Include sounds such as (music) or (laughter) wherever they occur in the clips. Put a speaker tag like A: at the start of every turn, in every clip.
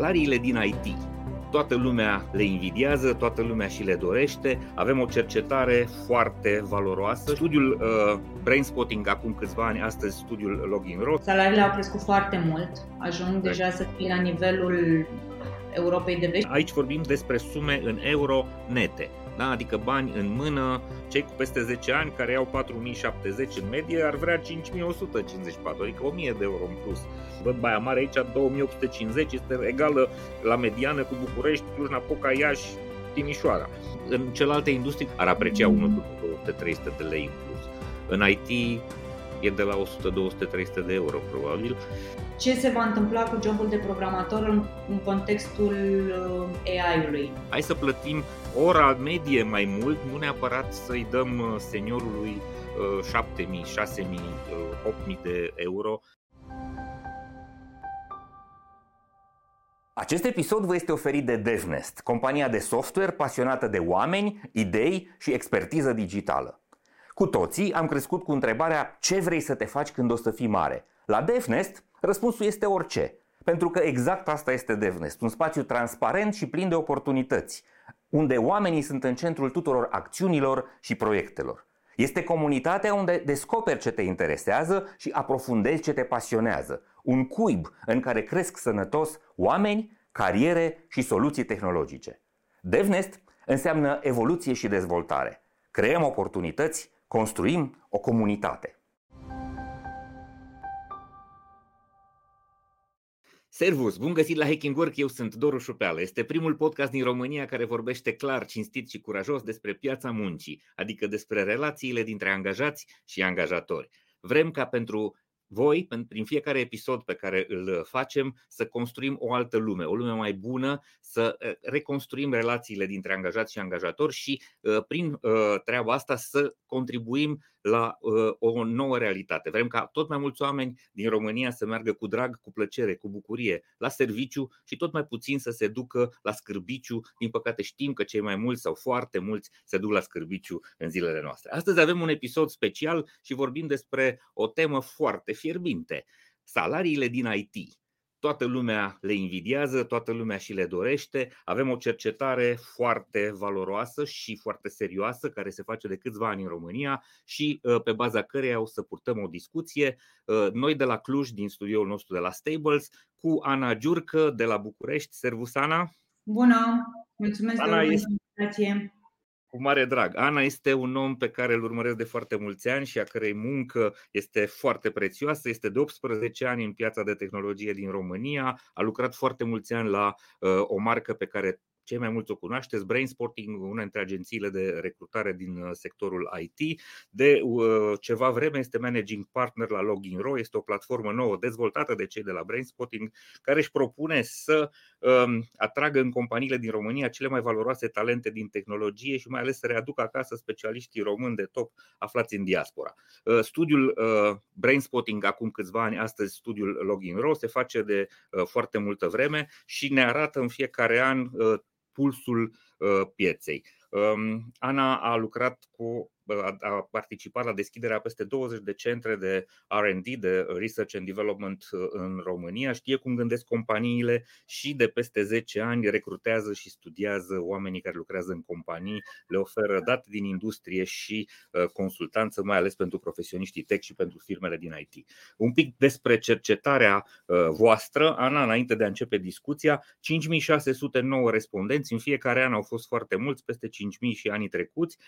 A: salariile din IT. Toată lumea le invidiază, toată lumea și le dorește. Avem o cercetare foarte valoroasă. Studiul uh, Brainspotting acum câțiva ani, astăzi studiul Login Ro.
B: Salariile au crescut foarte mult, ajung deja să fie la nivelul Europei de Vest.
A: Aici vorbim despre sume în euro nete da? adică bani în mână, cei cu peste 10 ani care iau 4070 în medie ar vrea 5154, adică 1000 de euro în plus. Văd Baia Mare aici 2850, este egală la mediană cu București, Cluj-Napoca, Iași, Timișoara. În celelalte industrii ar aprecia 1 300 de lei în plus. În IT e de la 100, 200, 300 de euro probabil.
B: Ce se va întâmpla cu jobul de programator în, în contextul uh, AI-ului?
A: Hai să plătim ora medie mai mult, nu neapărat să-i dăm uh, seniorului 7.000, 6.000, 8.000 de euro.
C: Acest episod vă este oferit de DevNest, compania de software pasionată de oameni, idei și expertiză digitală. Cu toții am crescut cu întrebarea ce vrei să te faci când o să fii mare. La DevNest, răspunsul este orice. Pentru că exact asta este DevNest, un spațiu transparent și plin de oportunități, unde oamenii sunt în centrul tuturor acțiunilor și proiectelor. Este comunitatea unde descoperi ce te interesează și aprofundezi ce te pasionează. Un cuib în care cresc sănătos oameni, cariere și soluții tehnologice. DevNest înseamnă evoluție și dezvoltare. Creăm oportunități Construim o comunitate.
A: Servus! Bun găsit la Hacking Work, eu sunt Doru Șupeală. Este primul podcast din România care vorbește clar, cinstit și curajos despre piața muncii, adică despre relațiile dintre angajați și angajatori. Vrem ca pentru voi, prin fiecare episod pe care îl facem, să construim o altă lume, o lume mai bună, să reconstruim relațiile dintre angajați și angajatori și prin treaba asta să contribuim la o nouă realitate. Vrem ca tot mai mulți oameni din România să meargă cu drag, cu plăcere, cu bucurie la serviciu și tot mai puțin să se ducă la scârbiciu. Din păcate știm că cei mai mulți sau foarte mulți se duc la scârbiciu în zilele noastre. Astăzi avem un episod special și vorbim despre o temă foarte fierbinte. Salariile din IT toată lumea le invidiază, toată lumea și le dorește. Avem o cercetare foarte valoroasă și foarte serioasă care se face de câțiva ani în România și uh, pe baza căreia o să purtăm o discuție. Uh, noi de la Cluj, din studioul nostru de la Stables, cu Ana Giurcă de la București. Servus, Ana!
B: Bună! Mulțumesc Ana de invitație!
A: Cu mare drag. Ana este un om pe care îl urmăresc de foarte mulți ani și a cărei muncă este foarte prețioasă. Este de 18 ani în piața de tehnologie din România. A lucrat foarte mulți ani la uh, o marcă pe care cei mai mulți o cunoașteți, Brainsporting, una dintre agențiile de recrutare din uh, sectorul IT. De uh, ceva vreme este managing partner la LoginRo, este o platformă nouă dezvoltată de cei de la Brainspotting, care își propune să um, atragă în companiile din România cele mai valoroase talente din tehnologie și mai ales să readucă acasă specialiștii români de top aflați în diaspora. Uh, studiul Brainspotting acum câțiva ani, astăzi studiul LoginRo, se face de foarte multă vreme și ne arată în fiecare an pulsul uh, pieței. Um, Ana a lucrat cu a participat la deschiderea peste 20 de centre de RD, de Research and Development uh, în România. Știe cum gândesc companiile și de peste 10 ani recrutează și studiază oamenii care lucrează în companii, le oferă date din industrie și uh, consultanță, mai ales pentru profesioniștii tech și pentru firmele din IT. Un pic despre cercetarea uh, voastră, Ana, înainte de a începe discuția, 5609 respondenți, în fiecare an au fost foarte mulți, peste 5000 și anii trecuți,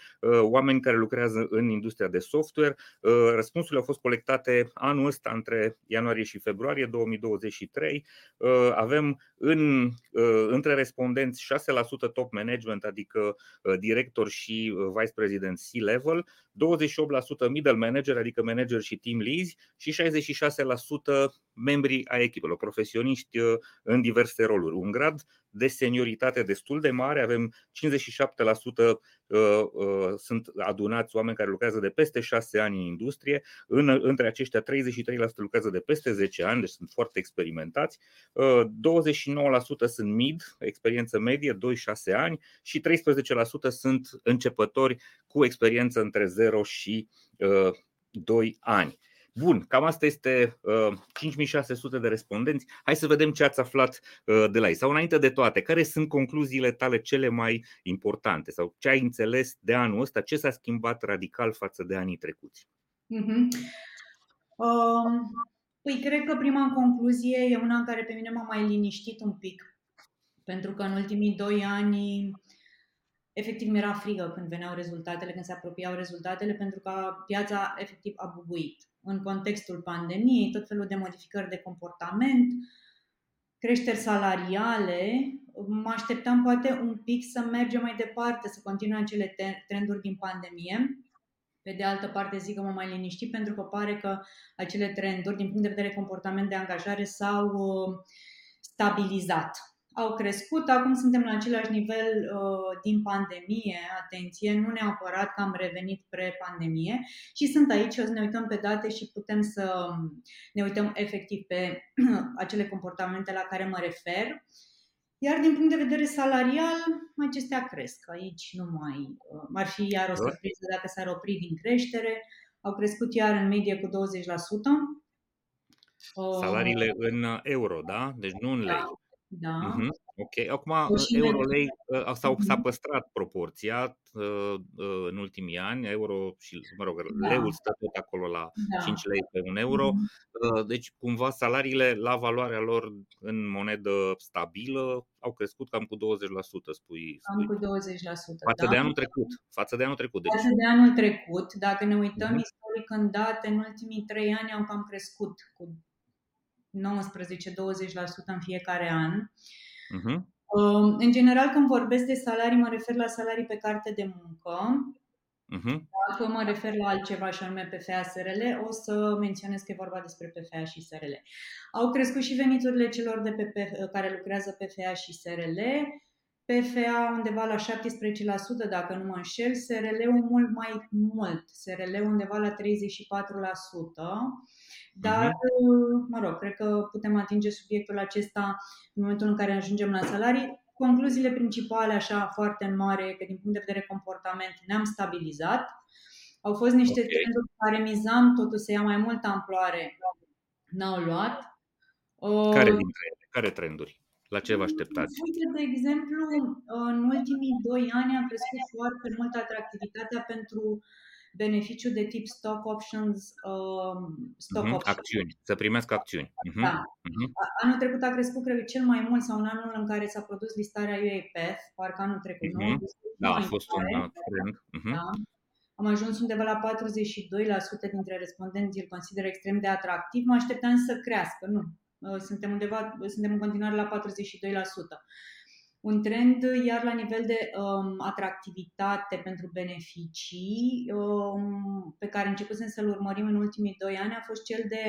A: oameni care lucrează lucrează în industria de software. Uh, răspunsurile au fost colectate anul ăsta între ianuarie și februarie 2023. Uh, avem în, uh, între respondenți 6% top management, adică director și vice president C-level, 28% middle manager, adică manager și team leads și 66% membri ai echipelor, profesioniști în diverse roluri. Un grad de senioritate destul de mare, avem 57% sunt adunați oameni care lucrează de peste 6 ani în industrie, în, între aceștia 33% lucrează de peste 10 ani, deci sunt foarte experimentați, 29% sunt mid, experiență medie, 2-6 ani și 13% sunt începători cu experiență între 0 și 2 ani. Bun, cam asta este uh, 5600 de respondenți. Hai să vedem ce ați aflat uh, de la ei. Sau înainte de toate, care sunt concluziile tale cele mai importante? Sau ce ai înțeles de anul ăsta? Ce s-a schimbat radical față de anii trecuți?
B: Uh-huh. Uh, păi, cred că prima concluzie e una în care pe mine m-a mai liniștit un pic. Pentru că în ultimii doi ani efectiv mi-era frigă când veneau rezultatele, când se apropiau rezultatele, pentru că piața efectiv a bubuit în contextul pandemiei, tot felul de modificări de comportament, creșteri salariale. Mă așteptam poate un pic să mergem mai departe, să continue acele trenduri din pandemie. Pe de altă parte, zic că mă mai liniștit pentru că pare că acele trenduri, din punct de vedere comportament de angajare, s-au uh, stabilizat au crescut, acum suntem la același nivel uh, din pandemie, atenție, nu neapărat că am revenit pre-pandemie și sunt aici, o să ne uităm pe date și putem să ne uităm efectiv pe (clears throat) acele comportamente la care mă refer. Iar din punct de vedere salarial, acestea cresc. Aici nu mai uh, ar fi iar o surpriză dacă s-ar opri din creștere. Au crescut iar în medie cu 20%.
A: Salariile în euro, da? Deci nu în lei. Da.
B: Da. Uh-huh.
A: Ok, acum euro-lei uh, s-a, s-a păstrat proporția uh, uh, în ultimii ani, euro și, mă rog, da. leul stă tot acolo la da. 5 lei pe un euro, uh-huh. deci cumva salariile la valoarea lor în monedă stabilă au crescut cam cu 20%, spui.
B: Cam cu 20%,
A: Față
B: da?
A: de anul trecut. Față de anul trecut.
B: Deci. Față de anul trecut, dacă ne uităm uh-huh. istoric în date, în ultimii 3 ani au cam crescut cu 19-20% în fiecare an. Uh-huh. În general, când vorbesc de salarii, mă refer la salarii pe carte de muncă. Uh-huh. Dacă mă refer la altceva și anume PFA SRL, o să menționez că e vorba despre PFA și SRL. Au crescut și veniturile celor de pe, pe, care lucrează PFA și SRL. PFA undeva la 17%, dacă nu mă înșel, SRL-ul mult mai mult, SRL undeva la 34%. Dar, uh-huh. mă rog, cred că putem atinge subiectul acesta în momentul în care ajungem la salarii. Concluziile principale, așa, foarte în mare, că din punct de vedere comportament ne-am stabilizat. Au fost niște okay. trenduri care mizam totul să ia mai multă amploare, n-au luat.
A: Care uh, dintre ele? Care trenduri? La ce vă așteptați?
B: Uite, de exemplu, în ultimii doi ani a crescut foarte mult atractivitatea pentru beneficiu de tip stock options, uh, stock uh-huh,
A: options. Acțiuni, să primească acțiuni. Uh-huh.
B: Da. Uh-huh. Anul trecut a crescut, cred cel mai mult, sau în anul în care s-a produs listarea UAPF, parcă anul trecut, uh-huh. nu?
A: Da, a fost un trend. Uh-huh. Da.
B: Am ajuns undeva la 42% dintre respondenți îl consideră extrem de atractiv. Mă așteptam să crească, nu. Uh, suntem undeva, suntem în continuare la 42% un trend, iar la nivel de um, atractivitate pentru beneficii, um, pe care începusem să-l urmărim în ultimii doi ani, a fost cel de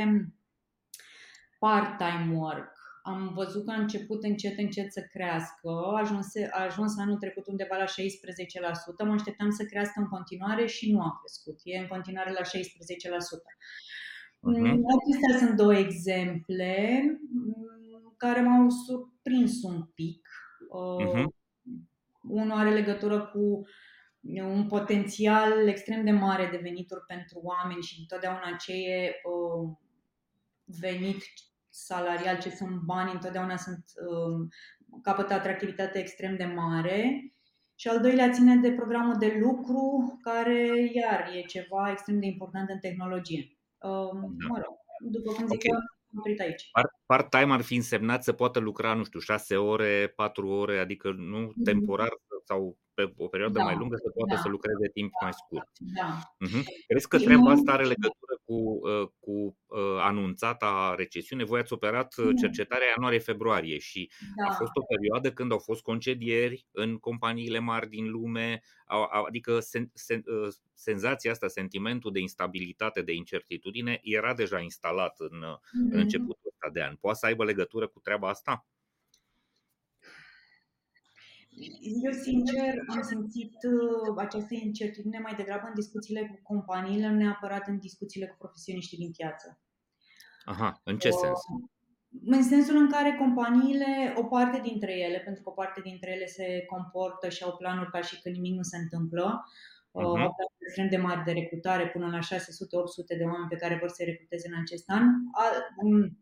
B: part-time work. Am văzut că a început încet, încet să crească, a ajuns, a ajuns anul trecut undeva la 16%, mă așteptam să crească în continuare și nu a crescut, e în continuare la 16%. Uh-huh. Mhm. Acestea sunt două exemple mm, care m-au surprins un pic Uh-huh. Unul are legătură cu un potențial extrem de mare de venituri pentru oameni și întotdeauna ce e uh, venit salarial, ce sunt bani, întotdeauna sunt uh, capătă atractivitate extrem de mare. Și al doilea ține de programul de lucru, care iar e ceva extrem de important în tehnologie. Uh, mă rog, după cum zic okay oprit aici.
A: Part-time ar fi însemnat să poată lucra, nu știu, 6 ore, 4 ore, adică nu mm-hmm. temporar sau pe o perioadă da, mai lungă să poată da, să lucreze timp da, mai scurt.
B: Da.
A: Uh-huh. Crezi că treaba asta are legătură cu, uh, cu uh, anunțata recesiune? Voi ați operat uh, cercetarea ianuarie-februarie și da. a fost o perioadă când au fost concedieri în companiile mari din lume, adică sen, sen, senzația asta, sentimentul de instabilitate, de incertitudine era deja instalat în, mm-hmm. în începutul ăsta de an. Poate să aibă legătură cu treaba asta?
B: Eu, sincer, am simțit uh, această incertitudine mai degrabă în discuțiile cu companiile, nu neapărat în discuțiile cu profesioniștii din piață.
A: Aha, în ce uh, sens?
B: În sensul în care companiile, o parte dintre ele, pentru că o parte dintre ele se comportă și au planuri ca și când nimic nu se întâmplă, Uh-huh. extrem de mari de recrutare, până la 600-800 de oameni pe care vor să-i recruteze în acest an. Um,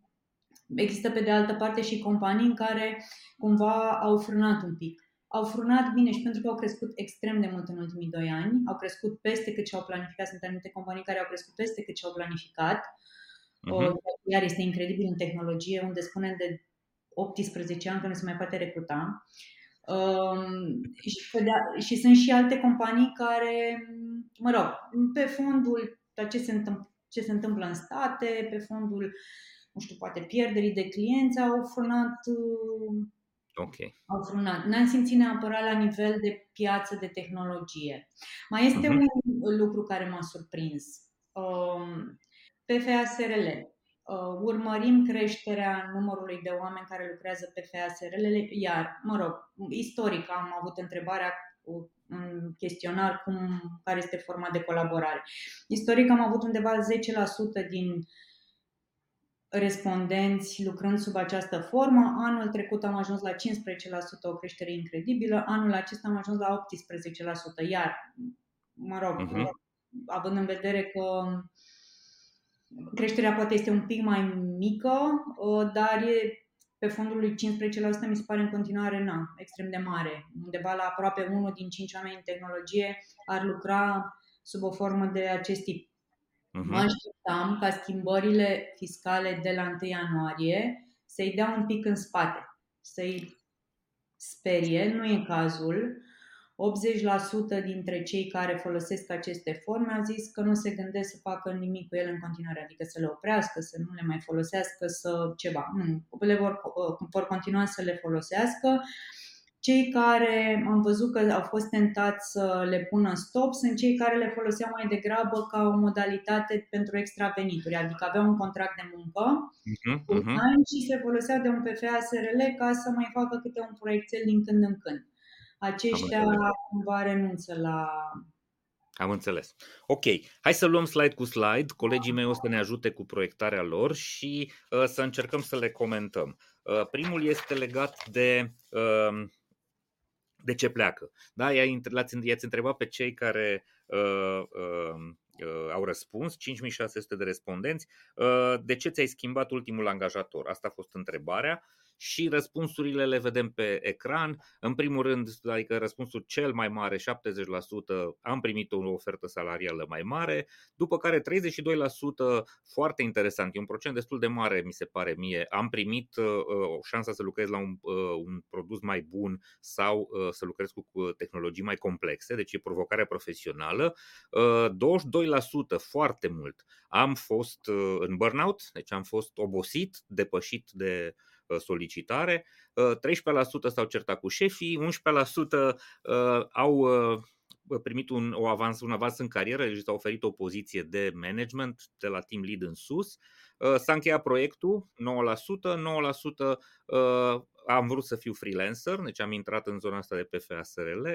B: există pe de altă parte și companii în care cumva au frânat un pic. Au frânat bine și pentru că au crescut extrem de mult în ultimii doi ani, au crescut peste cât ce au planificat. Sunt anumite companii care au crescut peste cât ce au planificat. Uh-huh. Iar este incredibil în tehnologie, unde spunem de 18 ani că nu se mai poate recruta. Um, și, de, și sunt și alte companii care, mă rog, pe fondul la ce se, întâmpl- ce se întâmplă în state, pe fondul, nu știu, poate pierderii de clienți, au frânat
A: Ok.
B: Au frânat. N-am simțit neapărat la nivel de piață de tehnologie. Mai este uh-huh. un lucru care m-a surprins. Um, PFA-SRL. Uh, urmărim creșterea numărului de oameni care lucrează pe FASRL, iar, mă rog, istoric am avut întrebarea cu un chestionar cum, care este forma de colaborare. Istoric am avut undeva 10% din respondenți lucrând sub această formă. Anul trecut am ajuns la 15%, o creștere incredibilă. Anul acesta am ajuns la 18%. Iar, mă rog, uh-huh. având în vedere că creșterea poate este un pic mai mică, uh, dar e pe fondul lui 15% mi se pare în continuare na, extrem de mare. Undeva la aproape unul din cinci oameni în tehnologie ar lucra sub o formă de acest tip. Uh-huh. Mă așteptam ca schimbările fiscale de la 1 ianuarie să-i dea un pic în spate, să-i sperie, nu e cazul. 80% dintre cei care folosesc aceste forme au zis că nu se gândesc să facă nimic cu ele în continuare, adică să le oprească, să nu le mai folosească, să ceva. Nu, le vor, vor continua să le folosească. Cei care am văzut că au fost tentați să le pună stop sunt cei care le foloseau mai degrabă ca o modalitate pentru extra venituri, adică aveau un contract de muncă uh-huh, uh-huh. și se foloseau de un PFA SRL ca să mai facă câte un proiectel din când în când aceștia cumva renunță la...
A: Am înțeles. Ok, hai să luăm slide cu slide. Colegii mei o să ne ajute cu proiectarea lor și uh, să încercăm să le comentăm. Uh, primul este legat de uh, de ce pleacă. Da, i-ați întrebat pe cei care uh, uh, uh, au răspuns, 5600 de respondenți, uh, de ce ți-ai schimbat ultimul angajator? Asta a fost întrebarea și răspunsurile le vedem pe ecran. În primul rând, adică răspunsul cel mai mare, 70%, am primit o ofertă salarială mai mare, după care 32%, foarte interesant, e un procent destul de mare, mi se pare mie, am primit uh, o șansă să lucrez la un, uh, un produs mai bun sau uh, să lucrez cu tehnologii mai complexe, deci e provocarea profesională. 22%, foarte mult, am fost în burnout, deci am fost obosit, depășit de Uh, solicitare, 13% uh, s-au certat cu șefii, 11% uh, au primit un, o avans, un avans în carieră, deci s-a oferit o poziție de management de la team lead în sus. S-a încheiat proiectul, 9%, 9% am vrut să fiu freelancer, deci am intrat în zona asta de PFA SRL,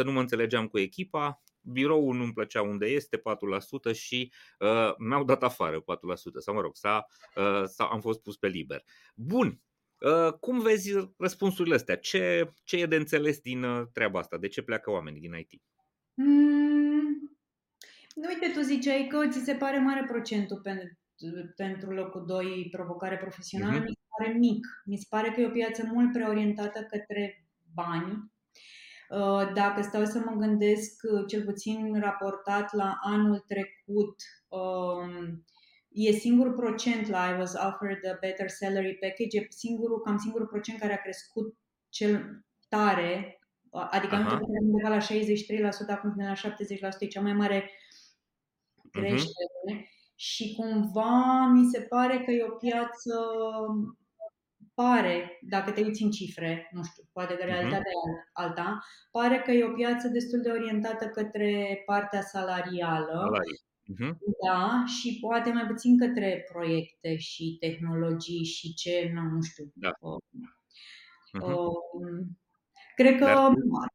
A: 7% nu mă înțelegeam cu echipa, biroul nu-mi plăcea unde este, 4% și uh, mi-au dat afară 4%, sau mă rog, s-a, uh, s-a, am fost pus pe liber. Bun, uh, cum vezi răspunsurile astea? Ce, ce e de înțeles din uh, treaba asta? De ce pleacă oamenii din IT?
B: Mm, uite, tu ziceai că ți se pare mare procentul pentru, pentru locul 2 provocare profesională. Uh-huh. Mi se pare mic. Mi se pare că e o piață mult prea orientată către bani Uh, dacă stau să mă gândesc, uh, cel puțin raportat la anul trecut, um, e singurul procent la I was offered a better salary package, e singurul, cam singurul procent care a crescut cel tare, uh, adică Aha. am undeva la 63%, acum suntem la 70%, e cea mai mare creștere. Uh-huh. Și cumva mi se pare că e o piață pare, dacă te uiți în cifre, nu știu, poate că mhm. realitatea uh-huh. e alta, pare că e o piață destul de orientată către partea salarială. Salarii. Uh-huh. Da, și poate mai puțin către proiecte și tehnologii și ce, nu, nu știu. Da. Uh-huh. Uh, Cred că Dar...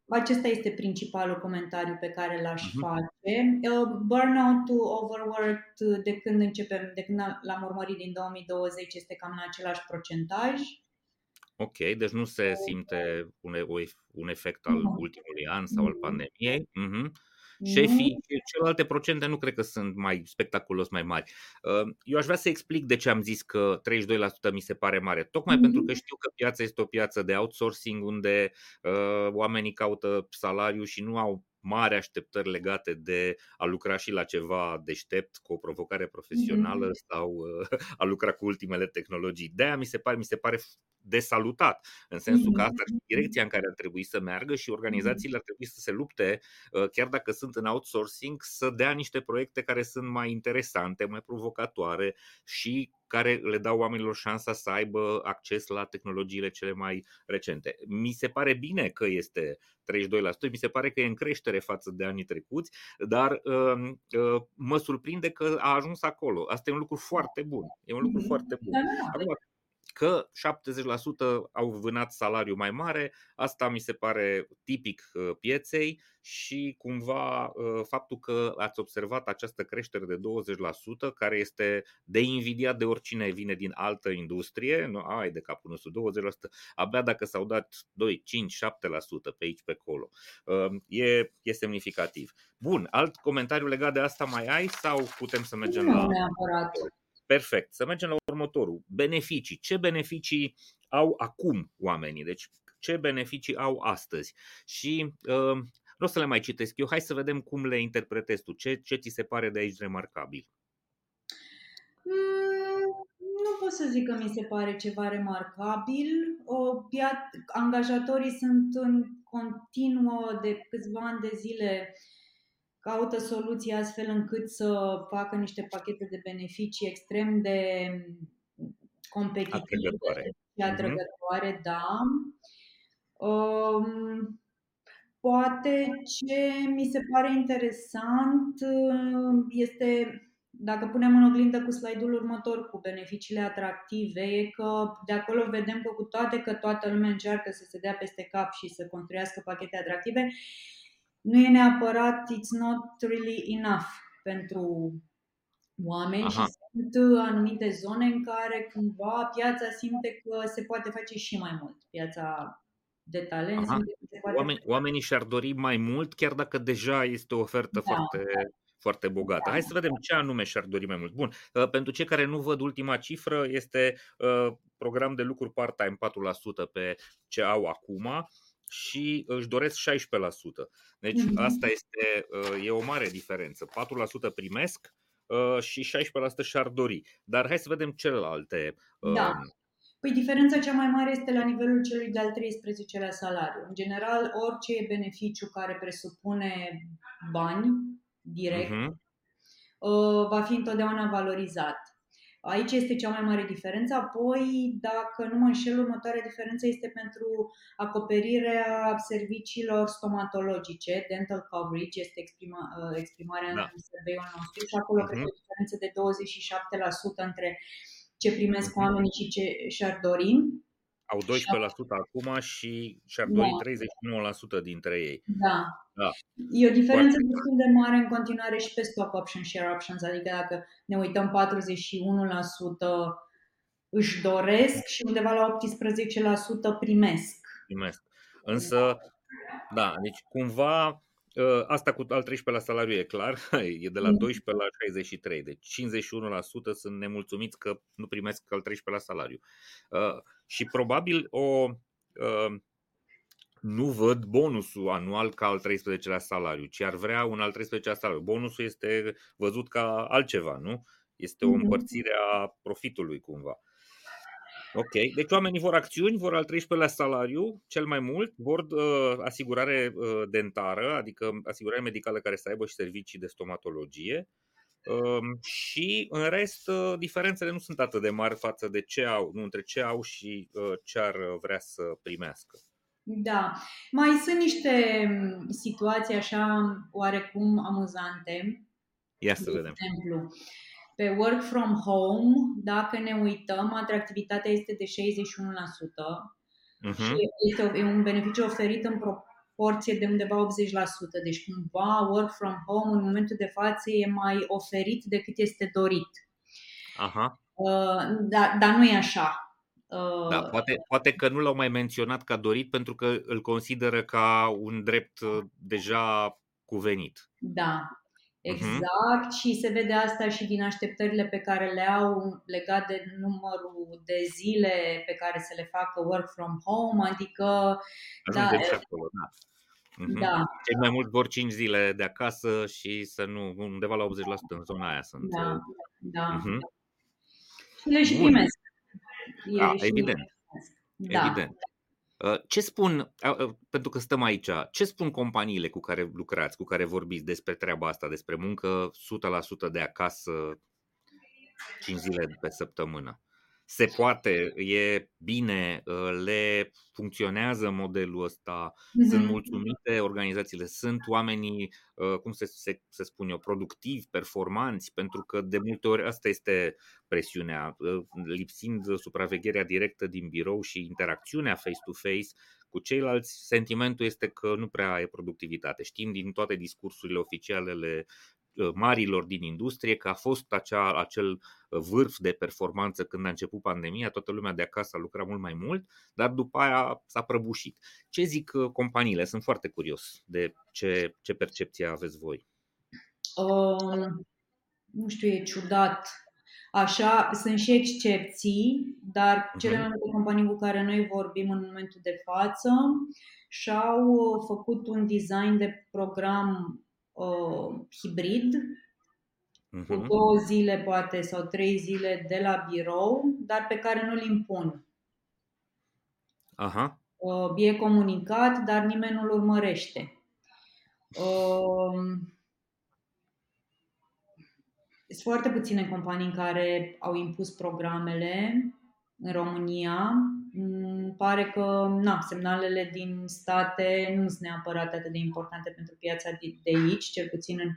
B: acesta este principalul comentariu pe care l-aș uh-huh. face. Uh, burnout-ul, overworked, de când începem, de când l-am urmărit din 2020, este cam în același procentaj.
A: Ok, deci nu se simte un, un efect al uh-huh. ultimului an sau al pandemiei. Uh-huh. Șefii, celelalte procente nu cred că sunt mai spectaculos mai mari. Uh, eu aș vrea să explic de ce am zis că 32% mi se pare mare. Tocmai mm-hmm. pentru că știu că piața este o piață de outsourcing unde uh, oamenii caută salariu și nu au mari așteptări legate de a lucra și la ceva deștept, cu o provocare profesională mm-hmm. sau uh, (laughs) a lucra cu ultimele tehnologii. De-aia mi se pare, mi se pare de salutat, în sensul că asta ar fi direcția în care ar trebui să meargă și organizațiile ar trebui să se lupte, uh, chiar dacă sunt în outsourcing, să dea niște proiecte care sunt mai interesante, mai provocatoare și care le dau oamenilor șansa să aibă acces la tehnologiile cele mai recente. Mi se pare bine că este 32%, mi se pare că e în creștere față de anii trecuți, dar uh, uh, mă surprinde că a ajuns acolo. Asta e un lucru foarte bun. E un lucru foarte bun. Da, da, da. Acum, că 70% au vânat salariu mai mare, asta mi se pare tipic uh, pieței și cumva uh, faptul că ați observat această creștere de 20%, care este de invidiat de oricine vine din altă industrie, nu, ai de capul nostru, 20%, abia dacă s-au dat 2, 5, 7% pe aici, pe acolo. Uh, e, e semnificativ. Bun, alt comentariu legat de asta mai ai sau putem să mergem
B: nu
A: la...
B: Neapărat.
A: Perfect. Să mergem la următorul. Beneficii. Ce beneficii au acum oamenii? Deci, ce beneficii au astăzi? Și uh, nu o să le mai citesc eu. Hai să vedem cum le interpretezi tu. Ce, ce ți se pare de aici remarcabil?
B: Mm, nu pot să zic că mi se pare ceva remarcabil. O, angajatorii sunt în continuă de câțiva ani de zile uh, caută soluții astfel încât să facă niște pachete de beneficii extrem de competitive
A: atrăgătoare.
B: și atrăgătoare, mm-hmm. da. Um, poate ce mi se pare interesant uh, este dacă punem în oglindă cu slide-ul următor cu beneficiile atractive, e că de acolo vedem că cu toate că toată lumea încearcă să se dea peste cap și să construiască pachete atractive, nu e neapărat it's not really enough pentru oameni Aha. și sunt anumite zone în care cumva piața simte că se poate face și mai mult. Piața de talent simte că se poate
A: Oameni, Oamenii și-ar dori mai mult chiar dacă deja este o ofertă da. foarte foarte bogată. Da. Hai să vedem ce anume și-ar dori mai mult. Bun, uh, pentru cei care nu văd ultima cifră, este uh, program de lucruri part-time 4% pe ce au acum și își doresc 16%. Deci mm-hmm. asta este uh, e o mare diferență. 4% primesc uh, și 16% și-ar dori. Dar hai să vedem celelalte.
B: Uh, da. Păi diferența cea mai mare este la nivelul celui de-al 13-lea salariu. În general, orice beneficiu care presupune bani direct uh-huh. va fi întotdeauna valorizat. Aici este cea mai mare diferență. Apoi, dacă nu mă înșel, următoarea diferență este pentru acoperirea serviciilor stomatologice, dental coverage, este exprima, uh, exprimarea da. în survey nostru și acolo uh-huh. cred că o diferență de 27% între ce primesc uh-huh. oamenii și ce și-ar dori.
A: Au 12% acum și și-ar dori da. 39% dintre ei.
B: Da. da. E o diferență Foarte... destul de mare în continuare și pe stock options, share options, adică dacă ne uităm 41% își doresc și undeva la 18% primesc.
A: Primesc. Însă, da, deci cumva ă, Asta cu al 13 la salariu e clar, (laughs) e de la 12 mm. la 63, deci 51% sunt nemulțumiți că nu primesc al 13 la salariu. Ă, și probabil o uh, nu văd bonusul anual ca al 13-lea salariu, ci ar vrea un al 13-lea salariu. Bonusul este văzut ca altceva, nu? Este o mhm. împărțire a profitului cumva. Ok, deci oamenii vor acțiuni, vor al 13-lea salariu, cel mai mult, vor uh, asigurare uh, dentară, adică asigurare medicală care să aibă și servicii de stomatologie, Ehm, și în rest ă, diferențele nu sunt atât de mari față de ce au, nu între ce au și ă, ce ar vrea să primească.
B: Da, mai sunt niște situații așa oarecum amuzante.
A: Ia să de vedem.
B: Exemplu, pe work from home, dacă ne uităm, atractivitatea este de 61%. Uh-huh. Și este un beneficiu oferit în proporție porție de undeva 80%. Deci cumva work from home în momentul de față e mai oferit decât este dorit.
A: Aha.
B: Uh, dar, dar nu e așa.
A: Uh, da, poate, poate că nu l-au mai menționat ca dorit pentru că îl consideră ca un drept uh, deja cuvenit.
B: Da,
A: Mhm.
B: exact. Și se vede asta și din așteptările pe care le au legat de numărul de zile pe care să le facă work from home, adică
A: Ajungem
B: Da,
A: și acolo, da. Mhm.
B: da,
A: Cei mai mulți vor 5 zile de acasă și să nu, undeva la 80% în zona aia sunt.
B: da,
A: uh,
B: da.
A: mhm.
B: Și le și
A: Bun.
B: primesc. E
A: Da,
B: și
A: evident.
B: le primesc. Da.
A: Evident. Uh, Ce spun, uh, uh, pentru că stăm aici, ce spun companiile cu care lucrați, cu care vorbiți despre treaba asta, despre muncă 100% de acasă, 5 zile pe săptămână? Se poate, e bine, uh, le funcționează modelul ăsta, sunt
B: Mhm.
A: mulțumite organizațiile, sunt oamenii, uh, cum se, se, se spune eu, productivi, performanți, pentru că de multe ori asta este presiunea, uh, lipsind supravegherea directă din birou și interacțiunea face-to-face cu ceilalți, sentimentul este că nu prea e productivitate. Știm din toate discursurile oficiale ale uh, marilor din industrie că a fost acea, acel uh, vârf de performanță când a început pandemia, toată lumea de acasă a lucrat mult mai mult, dar după aia s-a prăbușit. Ce zic uh, companiile? Sunt foarte curios de ce, ce percepție aveți voi.
B: Um, nu știu, e ciudat. Așa, sunt și excepții, dar cele
A: Mhm.
B: mai multe companii cu care noi vorbim în momentul de față și-au uh, făcut un design de program uh, hibrid, cu
A: Mhm.
B: două zile poate sau trei zile de la birou, dar pe care nu-l impun.
A: Aha.
B: Uh, E comunicat, dar nimeni nu-l urmărește. Um, Sunt foarte puține companii care au impus programele în România. Mm, Pare că na, semnalele din state nu sunt neapărat atât de importante pentru piața de de aici, cel puțin în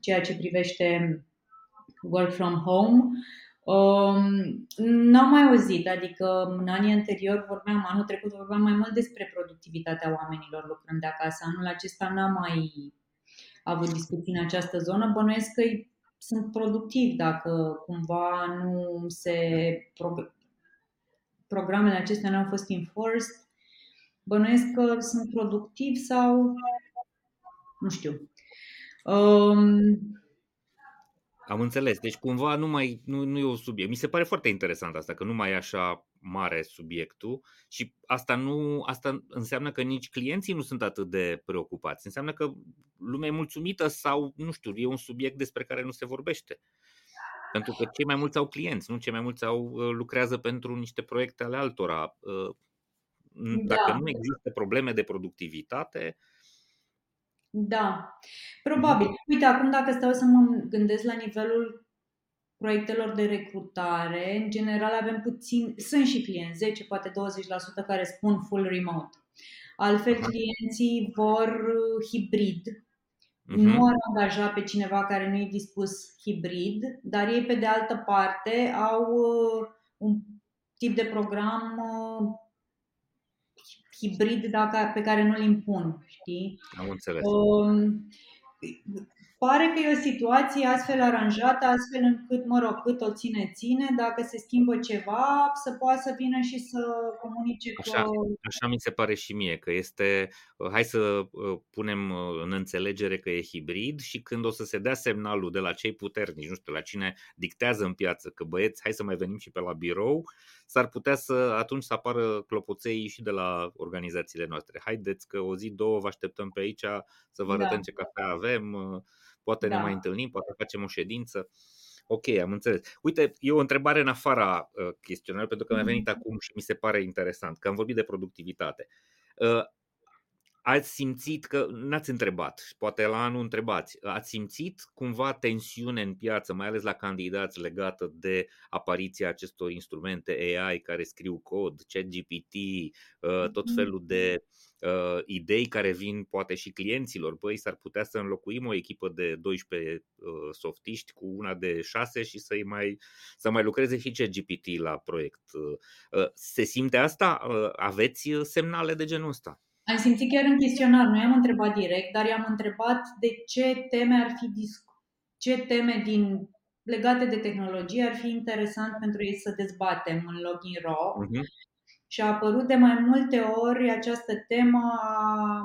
B: ceea ce privește work from home. Um, n-am mai auzit, adică în anii anterior vorbeam, anul trecut vorbeam mai mult despre productivitatea oamenilor lucrând de acasă. Anul acesta n-am mai avut discuții în această zonă. Bănuiesc că sunt productivi dacă cumva nu se pro- programele acestea nu au fost enforced. Bănuiesc că sunt productivi sau nu știu. Um,
A: Am înțeles. Deci cumva nu mai nu, nu e un subiect. Mi se pare foarte interesant asta, că nu mai e așa mare subiectul și asta nu asta înseamnă că nici clienții nu sunt atât de preocupați. Înseamnă că lumea e mulțumită sau, nu știu, e un subiect despre care nu se vorbește. Pentru că cei mai mulți au clienți, nu cei mai mulți au uh, lucrează pentru niște proiecte ale altora. Uh, Dacă
B: Da.
A: nu există probleme de productivitate,
B: Da, probabil. Uite, acum dacă stau să mă gândesc la nivelul proiectelor de recrutare, în general avem puțin, sunt și clienți, 10, poate 20% care spun full remote. Altfel,
A: Aha.
B: clienții vor uh, hibrid,
A: mhm,
B: nu ar angaja pe cineva care nu e dispus hibrid, dar ei, pe de altă parte, au uh, un tip de program uh, hibrid dacă, pe care nu-l impun, știi?
A: am înțeles.
B: Um, pare că e o situație astfel aranjată, astfel încât, mă rog, cât o ține, ține, dacă se schimbă ceva, să poată să vină și să comunice că...
A: Așa, așa mi se pare și mie, că este, hai să uh, punem uh, în înțelegere că e hibrid și când o să se dea semnalul de la cei puternici, nu știu, la cine dictează în piață că băieți, hai să mai venim și pe la birou, s-ar putea să atunci să apară clopoței și de la organizațiile noastre. Haideți că o zi, două vă așteptăm pe aici să vă arătăm
B: Da.
A: ce cafea avem, uh, poate ne
B: Da.
A: mai întâlnim, poate facem o ședință. Ok, am înțeles. Uite, e o întrebare în afara uh, chestionarului, pentru că mi-a venit acum și mi se pare interesant, că am vorbit de productivitate. Uh, ați simțit că, n-ați întrebat, poate la anul întrebați, ați simțit cumva tensiune în piață, mai ales la candidați legată de apariția acestor instrumente AI care scriu cod, ChatGPT, uh, tot
B: Mhm.
A: felul de uh, idei care vin poate și clienților. Băi, s-ar putea să înlocuim o echipă de 12 uh, softiști cu una de 6 și să mai, să mai lucreze și ChatGPT la proiect. Uh, uh, se simte asta? Uh, aveți uh, semnale de genul ăsta?
B: Am simțit chiar în chestionar, nu i-am întrebat direct, dar i-am întrebat de ce teme ar fi discu- ce teme din legate de tehnologie ar fi interesant pentru ei să dezbatem în Login Raw.
A: Uh-huh.
B: Și a apărut de mai multe ori această temă a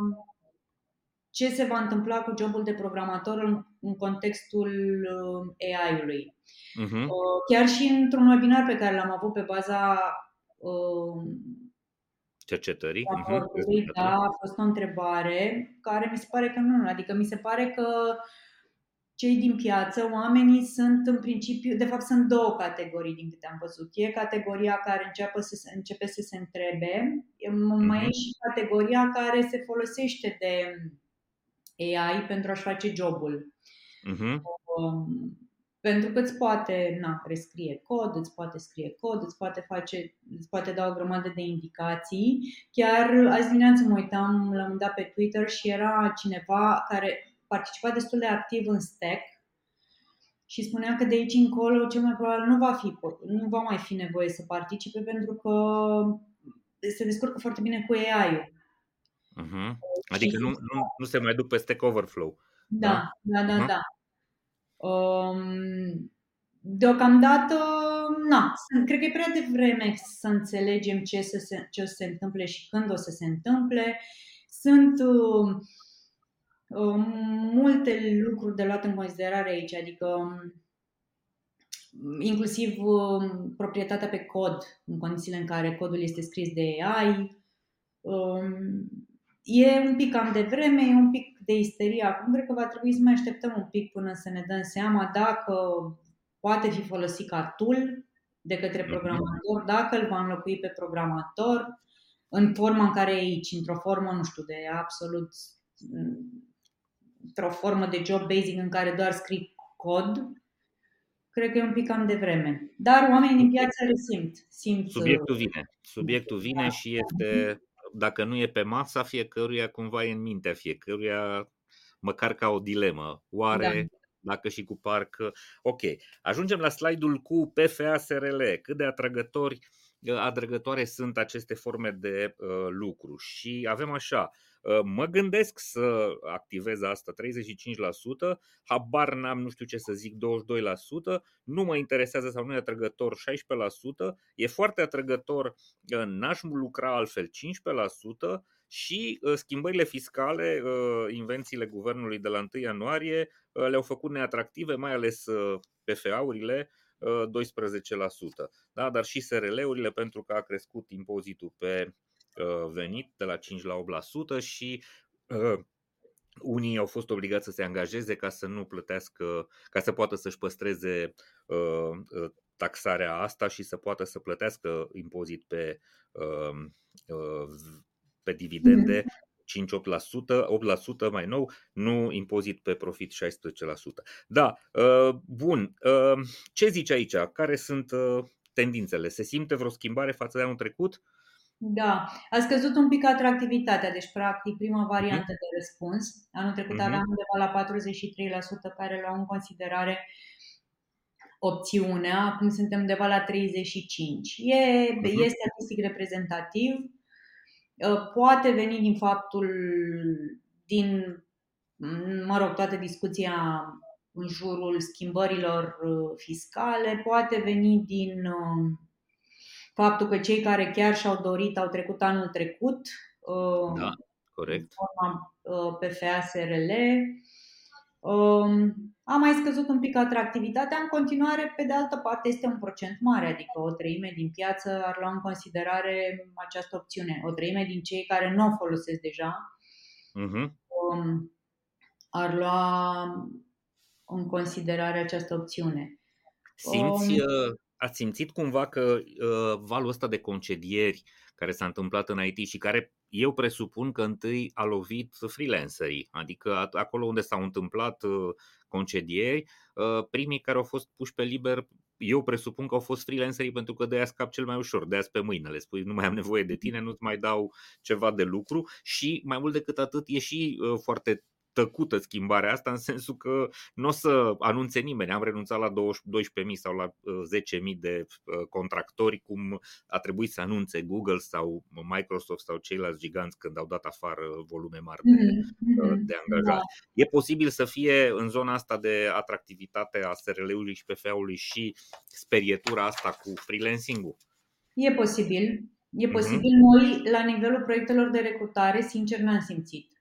B: ce se va întâmpla cu jobul de programator în, în contextul uh, AI-ului. Uh-huh. Chiar și într-un webinar pe care l-am avut pe baza uh,
A: cercetării.
B: Uh-huh. Da, a fost o întrebare care mi se pare că nu, adică mi se pare că cei din piață, oamenii sunt în principiu, de fapt sunt două categorii din câte am văzut. E categoria care începe să se, începe să se întrebe, mai uh-huh. e și categoria care se folosește de AI pentru a-și face jobul. Uh-huh. Um, pentru că îți poate na, rescrie cod, îți poate scrie cod, îți poate, face, îți poate da o grămadă de indicații. Chiar azi dimineață mă uitam, l-am dat pe Twitter și era cineva care participa destul de activ în stack și spunea că de aici încolo cel mai probabil nu va, fi, nu va mai fi nevoie să participe pentru că se descurcă foarte bine cu AI-ul.
A: Uh-huh. Adică nu, nu, nu se mai duc pe Stack Overflow.
B: Da, da, da, uh-huh. da. Um, deocamdată, na, cred că e prea devreme să înțelegem ce, să se, ce o să se întâmple și când o să se întâmple. Sunt uh, uh, multe lucruri de luat în considerare aici, adică um, inclusiv uh, proprietatea pe cod, în condițiile în care codul este scris de AI. Um, e un pic cam de vreme, e un pic de isterie acum. Cred că va trebui să mai așteptăm un pic până să ne dăm seama dacă poate fi folosit ca tool de către mhm. programator, dacă îl va înlocui pe programator în forma în care e aici, într-o formă, nu știu, de absolut într-o formă de job basic în care doar scrii cod, cred că e un pic cam de vreme. Dar oamenii din piață resimt. Simt,
A: Subiectul vine. Subiectul vine da. și este dacă nu e pe masa fiecăruia, cumva e în mintea fiecăruia, măcar ca o dilemă. Oare da. dacă și cu parcă... Ok, ajungem la slide-ul cu PFA SRL. Cât de atrăgători atrăgătoare sunt aceste forme de uh, lucru și avem așa Ă, mă gândesc să activez asta 35%, habar n-am, nu știu ce să zic, 22%, nu mă interesează sau nu e atrăgător 16%, e foarte atrăgător, ă, n-aș lucra altfel 15%, și ă, schimbările fiscale, invențiile guvernului de la 1 ianuarie le-au făcut neatractive, mai ales PFA-urile, 12%. Da? Dar și SRL-urile pentru că a crescut impozitul pe Uh, venit de la 5 la 8% și uh, unii au fost obligați să se angajeze ca să nu plătească, ca să poată să-și păstreze uh, taxarea asta și să poată să plătească impozit pe, pe dividende 5-8%, 8% mai nou, nu impozit pe profit 16%. Da, bun. Ce zici aici? Care sunt tendințele? Se simte vreo schimbare față de anul trecut?
B: Da, a scăzut un pic atractivitatea, deci practic prima variantă uh-huh. de răspuns. Anul trecut uh-huh. aveam undeva la 43% care luau în considerare opțiunea, acum suntem undeva la 35%. E, uh-huh. e statistic reprezentativ, ă, poate veni din faptul, din, mă rog, toată discuția în jurul schimbărilor ă, fiscale, poate veni din ă, faptul că cei care chiar și-au dorit au trecut anul trecut.
A: Uh, da, corect.
B: Forma uh, PFA SRL. Um, a mai scăzut un pic atractivitatea. În continuare, pe de altă parte, este un procent mare, adică o treime din piață ar lua în considerare această opțiune. O treime din cei care nu o folosesc deja uh-huh. ar lua în considerare această opțiune.
A: Simți, um, uh, ați simțit cumva că uh, valul ăsta de concedieri care s-a întâmplat în IT și care eu presupun că întâi a lovit freelancerii, adică acolo unde s-au întâmplat uh, concedieri, uh, primii care au fost puși pe liber eu presupun că au fost freelancerii pentru că de aia scap cel mai ușor, de aia pe mâine, le spui nu mai am nevoie de tine, nu-ți mai dau ceva de lucru. Și mai mult decât atât e și uh, foarte tăcută schimbarea asta în sensul că nu o să anunțe nimeni. Am renunțat la 12.000 sau la 10.000 uh, de uh, contractori cum a trebuit să anunțe Google sau Microsoft sau ceilalți giganți când au dat afară volume mari de, mm-hmm. de angajați. Da. E posibil să fie în zona asta de atractivitate a SRL-ului și PFA-ului și sperietura asta cu freelancing-ul?
B: E posibil. E mhm. posibil. Mm-hmm. Noi, la nivelul proiectelor de recrutare, sincer, n-am simțit.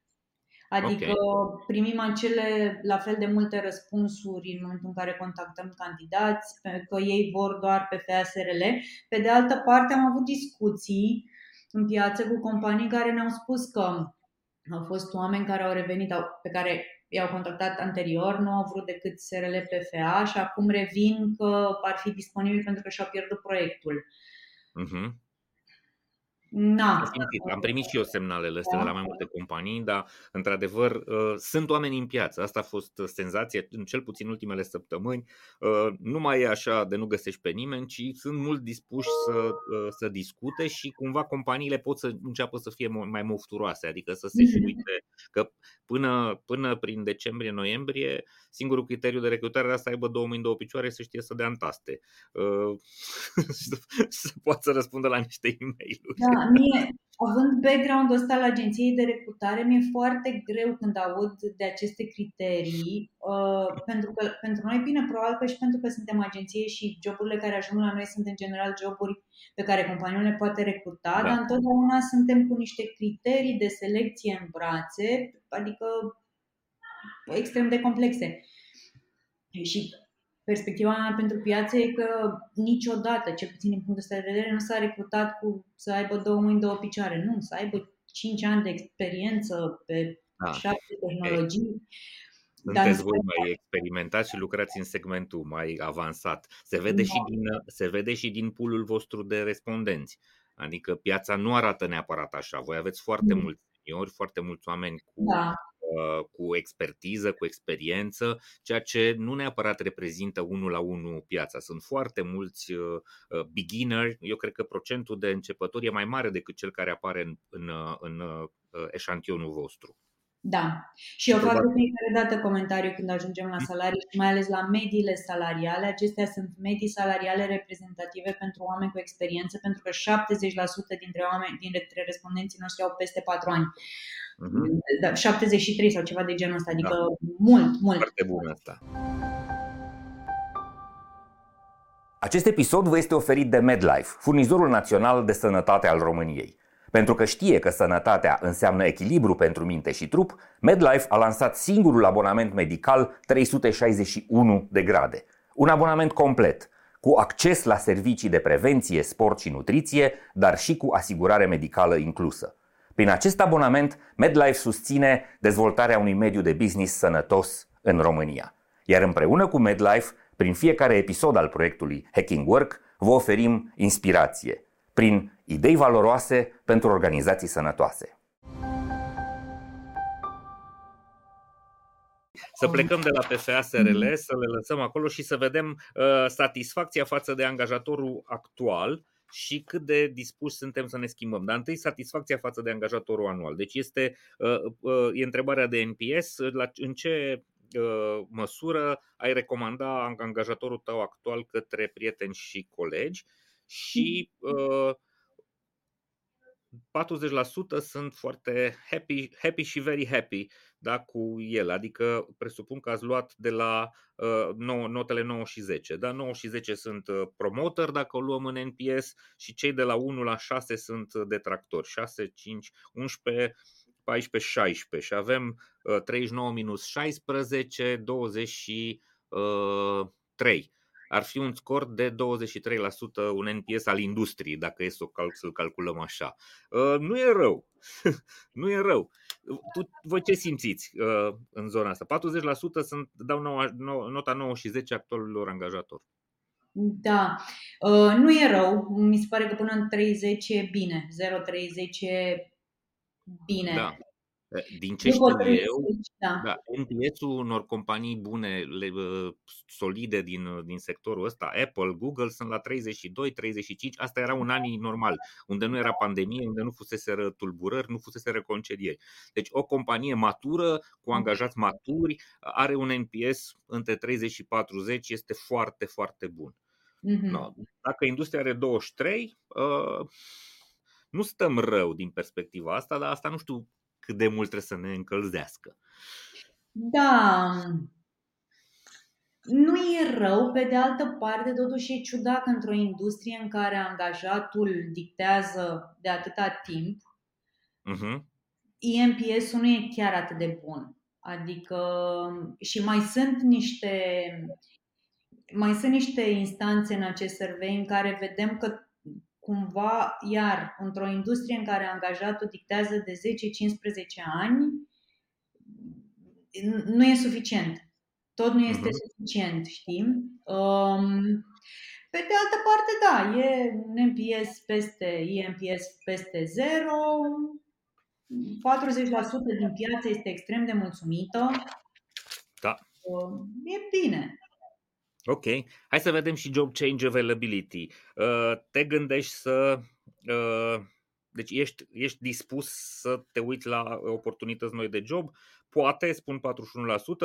B: Adică okay. primim acele la fel de multe răspunsuri în momentul în care contactăm candidați, că ei vor doar pe FASRL. Pe de altă parte am avut discuții în piață cu companii care ne-au spus că au fost oameni care au revenit, pe care i-au contactat anterior, nu au vrut decât SRL PFA și acum revin că ar fi disponibil pentru că și-au pierdut proiectul. Uh-huh.
A: Na. Am primit și eu semnalele astea de la mai multe companii, dar într-adevăr uh, sunt oameni în piață. Asta a fost senzația, în cel puțin ultimele săptămâni. Uh, nu mai e așa de nu găsești pe nimeni, ci sunt mult dispuși să, uh, să discute și cumva companiile pot să înceapă să fie mai mofturoase, adică să se și mhm. uite că până, până prin decembrie-noiembrie singurul criteriu de recrutare era să aibă două mâini, două picioare, să știe să dea în taste. (laughs) să poată să răspundă la niște e mail
B: Da, mie, având background-ul ăsta la agenției de recrutare, mi-e foarte greu când aud de aceste criterii, uh, pentru că pentru noi, bine, probabil că și pentru că suntem agenție și joburile care ajung la noi sunt în general joburi pe care companiul le poate recruta, da. dar întotdeauna suntem cu niște criterii de selecție în brațe, adică extrem de complexe. Și perspectiva mea pentru piață e că niciodată, cel puțin din punctul ăsta de vedere, nu s-a recrutat cu să aibă două mâini, două picioare. Nu, să aibă cinci ani de experiență pe da. șapte tehnologii.
A: Sunteți voi mai experimentați și lucrați în segmentul mai avansat. Se vede, da. și din, se vede și din pulul vostru de respondenți. Adică piața nu arată neapărat așa. Voi aveți foarte mm. mulți seniori, foarte mulți oameni cu da. Uh, cu expertiză, cu experiență, ceea ce nu neapărat reprezintă unul la unul piața. Sunt foarte mulți uh, uh, beginner, eu cred că procentul de începători e mai mare decât cel care apare în, în, în eșantionul vostru.
B: Da. Și eu fac de fiecare dată comentariu când ajungem la salarii și mai ales la mediile salariale. Acestea sunt medii salariale reprezentative pentru oameni cu experiență, pentru că 70% dintre oameni, dintre respondenții noștri au peste 4 ani. Uh-huh. 73 sau ceva de genul ăsta, adică da. mult, mult.
A: Foarte bun asta.
C: Acest episod vă este oferit de MedLife, furnizorul național de sănătate al României. Pentru că știe că sănătatea înseamnă echilibru pentru minte și trup, MedLife a lansat singurul abonament medical 361 de grade. Un abonament complet, cu acces la servicii de prevenție, sport și nutriție, dar și cu asigurare medicală inclusă. Prin acest abonament, MedLife susține dezvoltarea unui mediu de business sănătos în România. Iar împreună cu MedLife, prin fiecare episod al proiectului Hacking Work, vă oferim inspirație prin idei valoroase pentru organizații sănătoase.
A: Să plecăm de la PFA SRL, să le lăsăm acolo și să vedem uh, satisfacția față de angajatorul actual și cât de dispuși suntem să ne schimbăm. Dar întâi satisfacția față de angajatorul anual. Deci este uh, uh, e întrebarea de NPS, la, în ce uh, măsură ai recomanda angajatorul tău actual către prieteni și colegi și uh, 40% sunt foarte happy, happy și very happy da, cu el. Adică presupun că ați luat de la uh, 9, notele 9 și 10. Da? 9 și 10 sunt uh, promoter dacă o luăm în NPS și cei de la 1 la 6 sunt detractori. 6, 5, 11, 14, 16 și avem uh, 39 minus 16, 23 ar fi un scor de 23% un NPS al industriei, dacă e să să-l calculăm așa. Uh, nu e rău. (laughs) nu e rău. Tu, voi ce simțiți uh, în zona asta? 40% sunt, dau nota 9 și 10 actualilor angajatori.
B: Da, uh, nu e rău. Mi se pare că până în 30 e bine. 0-30 e bine.
A: Da. Din ce știu eu, da. Da, NPS-ul unor companii bune, le, solide din, din sectorul ăsta, Apple, Google, sunt la 32, 35. Asta era un an normal, unde nu era pandemie, unde nu fusese tulburări, nu fusese concedieri. Deci o companie matură, cu mm. angajați maturi, are un NPS între 30 și 40, este foarte, foarte bun. Mm-hmm. No. Dacă industria are 23, uh, nu stăm rău din perspectiva asta, dar asta nu știu cât de mult trebuie să ne încălzească.
B: Da, nu e rău, pe de altă parte, totuși e ciudat că într-o industrie în care angajatul dictează de atâta timp, uh-huh. EMPS-ul nu e chiar atât de bun. Adică și mai sunt niște mai sunt niște instanțe în acest survey în care vedem că cumva, iar, într-o industrie în care angajatul dictează de 10-15 ani, nu e suficient. Tot nu este uh-huh. suficient, știi? Um, pe de altă parte, da, e un MPS peste, EMPS peste 0, 40% din piață este extrem de mulțumită.
A: Da.
B: Um, e bine.
A: Ok. Hai să vedem și job change availability. Uh, te gândești să. Uh, deci ești, ești dispus să te uiți la oportunități noi de job? Poate, spun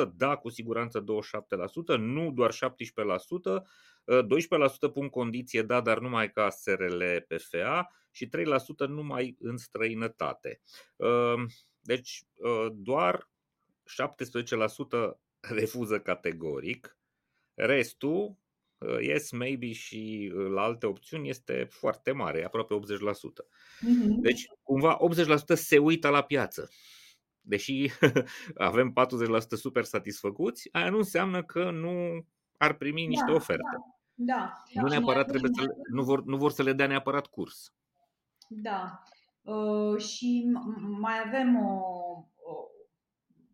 A: 41%, da, cu siguranță 27%, nu doar 17%, 12% pun condiție, da, dar numai ca SRL PFA și 3% numai în străinătate. Uh, deci doar 17% refuză categoric, Restul, uh, yes, maybe și uh, la alte opțiuni este foarte mare, aproape 80%. Mm-hmm. Deci, cumva 80% se uită la piață. Deși (laughs) avem 40% super satisfăcuți, aia nu înseamnă că nu ar primi niște da, oferte.
B: Da, da.
A: Nu neapărat trebuie să, nu, vor, nu vor să le dea neapărat curs.
B: Da. Uh, și mai avem o,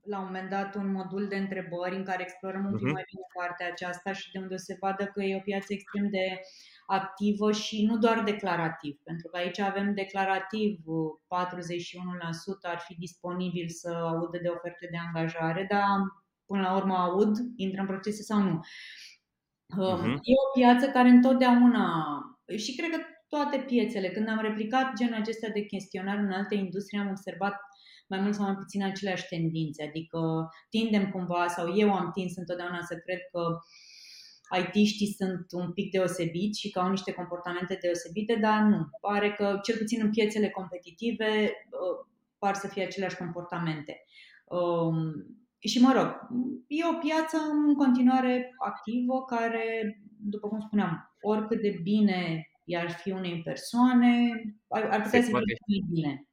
B: la un moment dat un modul de întrebări în care explorăm un pic uh-huh. mai bine partea aceasta și de unde se vadă că e o piață extrem de activă și nu doar declarativ, pentru că aici avem declarativ 41% ar fi disponibil să audă de oferte de angajare, dar până la urmă aud, intră în procese sau nu. Uh-huh. E o piață care întotdeauna, și cred că toate piețele, când am replicat genul acesta de chestionar în alte industrie, am observat mai mult sau mai puțin aceleași tendințe. Adică tindem cumva, sau eu am tins întotdeauna să cred că IT-știi sunt un pic deosebiți și că au niște comportamente deosebite, dar nu. Pare că, cel puțin în piețele competitive, uh, par să fie aceleași comportamente. Um, și mă rog, e o piață în continuare activă care, după cum spuneam, oricât de bine i-ar fi unei persoane, ar, ar putea să fie bine.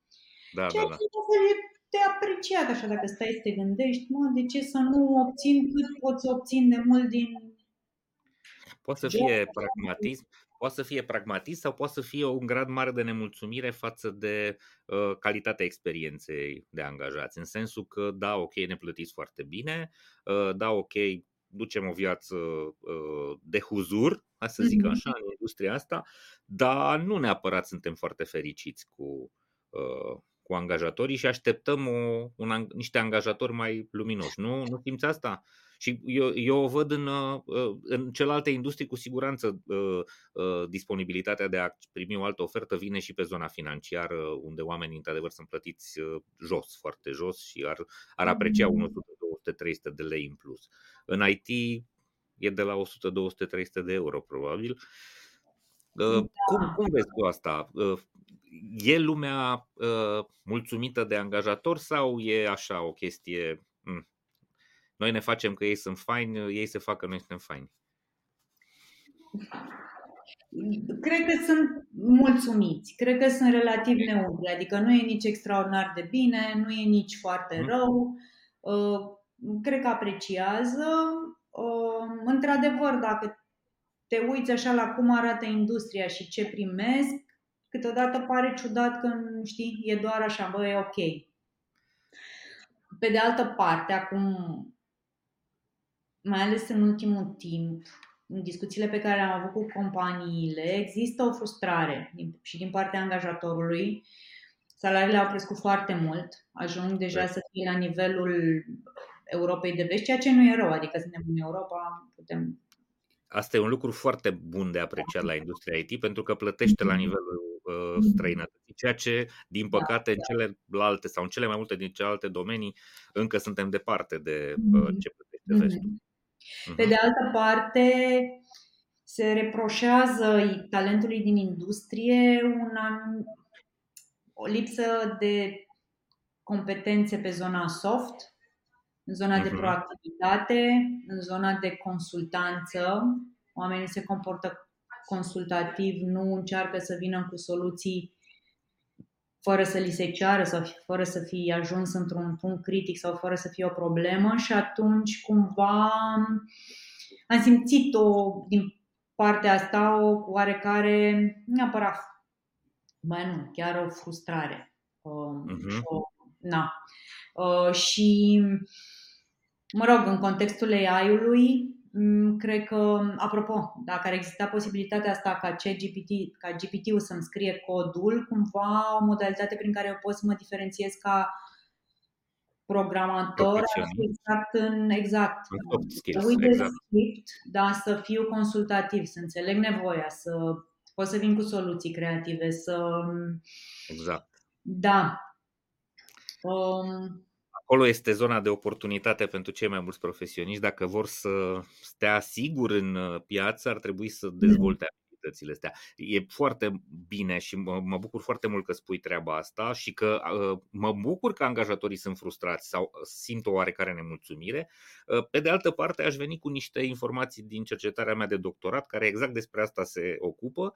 A: Da, Ceea da, da.
B: e de apreciat așa dacă stai să te gândești, mă, de ce să nu obțin cât pot să obțin de mult din
A: Poate să fie pragmatism, poate să fie pragmatism sau poate să fie un grad mare de nemulțumire față de uh, calitatea experienței de angajați. În sensul că, da, ok, ne plătiți foarte bine, uh, da, ok, ducem o viață uh, de huzur, hai să zic mhm. așa, în industria asta, dar nu neapărat suntem foarte fericiți cu, uh, cu angajatorii și așteptăm o, un, niște angajatori mai luminoși. Nu, nu simți asta? Și eu, eu o văd în, uh, în celelalte industrii cu siguranță uh, uh, disponibilitatea de a primi o altă ofertă vine și pe zona financiară, unde oamenii într-adevăr sunt plătiți jos, foarte jos și ar, ar aprecia 100, 200, 300 de lei în plus. În IT e de la 100, 200, 300 de euro probabil. Da. Cum, cum vezi tu asta? e lumea uh, mulțumită de angajator sau e așa o chestie, mm, noi ne facem că ei sunt faini, ei se fac că noi suntem faini?
B: Cred că sunt mulțumiți, cred că sunt relativ neutri, adică nu e nici extraordinar de bine, nu e nici foarte mm. rău, uh, cred că apreciază. Uh, într-adevăr, dacă te uiți așa la cum arată industria și ce primesc, câteodată pare ciudat că, știi, e doar așa, bă, e ok. Pe de altă parte, acum, mai ales în ultimul timp, în discuțiile pe care le-am avut cu companiile, există o frustrare și din partea angajatorului. Salariile au crescut foarte mult, ajung deja da. să fie la nivelul Europei de vest, ceea ce nu e rău, adică suntem în Europa, putem
A: Asta e un lucru foarte bun de apreciat la industria IT pentru că plătește la nivelul uh, străinătății, ceea ce, din da, păcate, în da. celelalte sau în cele mai multe din celelalte domenii încă suntem departe de uh, mm-hmm. ce plătește mm-hmm. vestul.
B: Pe de altă parte, se reproșează talentului din industrie una, o lipsă de competențe pe zona soft, în zona de mhm. proactivitate, în zona de consultanță. Oamenii se comportă consultativ, nu încearcă să vină cu soluții fără să li se ceară sau fără să fie ajuns într-un punct critic sau fără să fie o problemă și atunci cumva am simțit-o din partea asta o oarecare, neapărat, mai nu, chiar o frustrare. Uh-huh. Și o, na. Uh, și, mă rog, în contextul AI-ului, Mm, cred că, apropo, dacă ar exista posibilitatea asta ca GPT, ca GPT-ul să-mi scrie codul, cumva o modalitate prin care eu pot să mă diferențiez ca programator exact în exact,
A: skills, exact.
B: script, da, să fiu consultativ, să înțeleg nevoia, să pot să vin cu soluții creative, să
A: Exact.
B: Da. Um,
A: acolo este zona de oportunitate pentru cei mai mulți profesioniști. Dacă vor să stea sigur în uh, piață, ar trebui să mm. dezvolte abilitățile astea. E foarte bine și mă, mă bucur foarte mult că spui treaba asta și că uh, mă bucur că angajatorii sunt frustrați sau simt o oarecare nemulțumire. Uh, pe de altă parte, aș veni cu niște informații din cercetarea mea de doctorat, care exact despre asta se ocupă.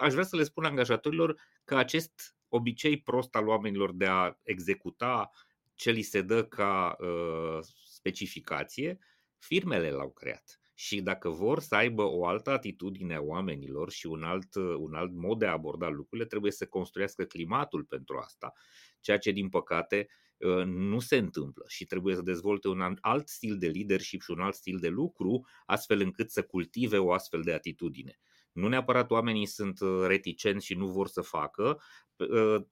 A: Aș vrea să le spun angajatorilor că acest obicei prost al oamenilor de a executa ce li se dă ca uh, specificație, firmele l-au creat. Și dacă vor să aibă o altă atitudine a oamenilor și un alt, un alt mod de a aborda lucrurile, trebuie să construiască climatul pentru asta, ceea ce, din păcate, nu se întâmplă și trebuie să dezvolte un alt stil de leadership și un alt stil de lucru, astfel încât să cultive o astfel de atitudine. Nu neapărat oamenii sunt reticenți și nu vor să facă, Ă,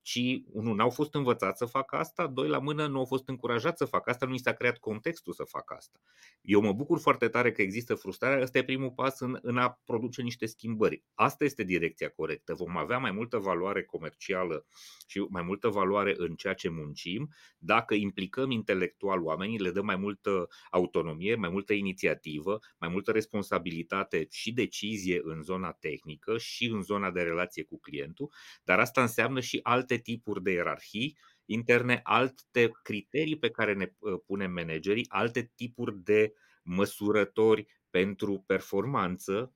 A: ci, unul, n-au fost învățați să facă asta, doi, la mână, nu au fost încurajați să facă asta, nu i s-a creat contextul să facă asta. Eu mă bucur foarte tare că există frustrare, ăsta e primul pas în, în a produce niște schimbări. Asta este direcția corectă. Vom avea mai multă valoare comercială și mai multă valoare în ceea ce muncim dacă implicăm intelectual oamenii, le dăm mai multă autonomie, mai multă inițiativă, mai multă responsabilitate și decizie în zona tehnică și în zona de relație cu clientul, dar asta înseamnă înseamnă și alte tipuri de ierarhii interne, alte criterii pe care ne uh, punem managerii, alte tipuri de măsurători pentru performanță.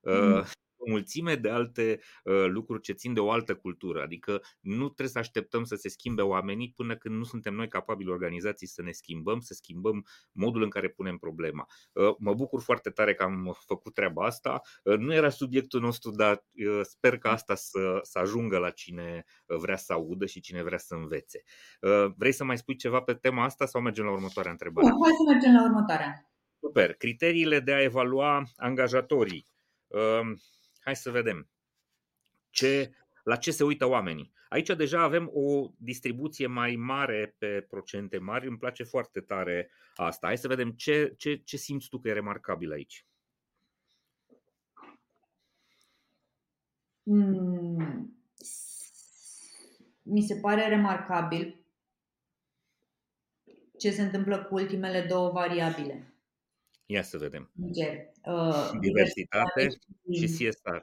A: Mm o mulțime de alte uh, lucruri ce țin de o altă cultură. Adică nu trebuie să așteptăm să se schimbe oamenii până când nu suntem noi capabili organizații să ne schimbăm, să schimbăm modul în care punem problema. Uh, mă bucur foarte tare că am făcut treaba asta. Uh, nu era subiectul nostru, dar uh, sper că asta să, să ajungă la cine vrea să audă și cine vrea să învețe. Uh, vrei să mai spui ceva pe tema asta sau mergem la următoarea întrebare?
B: Bun, hai să mergem la următoarea.
A: Super. Criteriile de a evalua angajatorii. Uh, Hai să vedem ce, la ce se uită oamenii. Aici deja avem o distribuție mai mare pe procente mari. Îmi place foarte tare asta. Hai să vedem ce, ce, ce simți tu că e remarcabil aici.
B: Mm, mi se pare remarcabil ce se întâmplă cu ultimele două variabile.
A: Ia să vedem.
B: Uh,
A: Diversitate și CSR.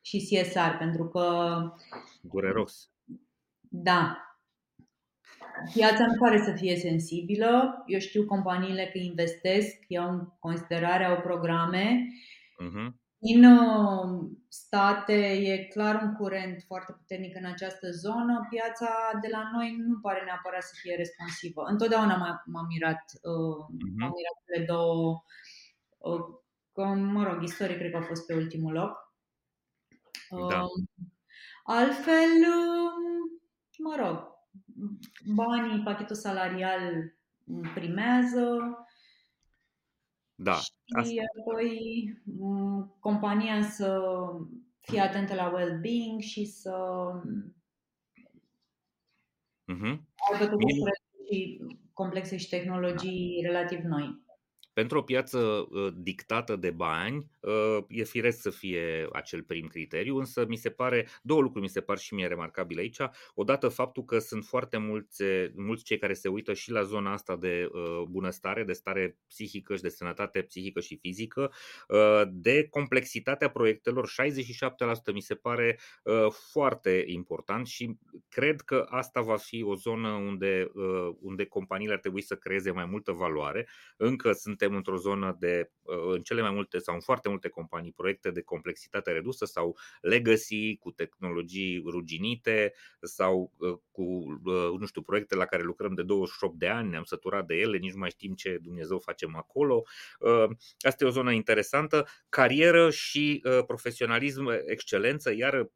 B: Și CSR, pentru că.
A: Dureros.
B: Da. Piața nu pare să fie sensibilă. Eu știu companiile că investesc, iau în considerare, au programe. Uh-huh. În uh, state e clar un curent foarte puternic în această zonă. Piața de la noi nu pare neapărat să fie responsivă. Întotdeauna m-am mirat, uh, uh-huh. m-am mirat pe două că, mă rog, istorie cred că a fost pe ultimul loc. Da. Um, altfel, um, mă rog, banii, pachetul salarial primează.
A: Da.
B: Și asta. apoi um, compania să fie atentă la well-being și să uh-huh. aibă tot și complexe și tehnologii relativ noi.
A: Pentru o piață uh, dictată de bani, uh, e firesc să fie acel prim criteriu, însă mi se pare, două lucruri mi se par și mie remarcabile aici. Odată faptul că sunt foarte mulți, mulți cei care se uită și la zona asta de uh, bunăstare, de stare psihică și de sănătate psihică și fizică, de complexitatea proiectelor, 67% mi se pare foarte important și cred că asta va fi o zonă unde, unde companiile ar trebui să creeze mai multă valoare. Încă suntem suntem într-o zonă de, în cele mai multe sau în foarte multe companii, proiecte de complexitate redusă sau legacy cu tehnologii ruginite sau cu, nu știu, proiecte la care lucrăm de 28 de ani, ne-am săturat de ele, nici nu mai știm ce Dumnezeu facem acolo. Asta e o zonă interesantă. Carieră și profesionalism, excelență, iar 56%, 30%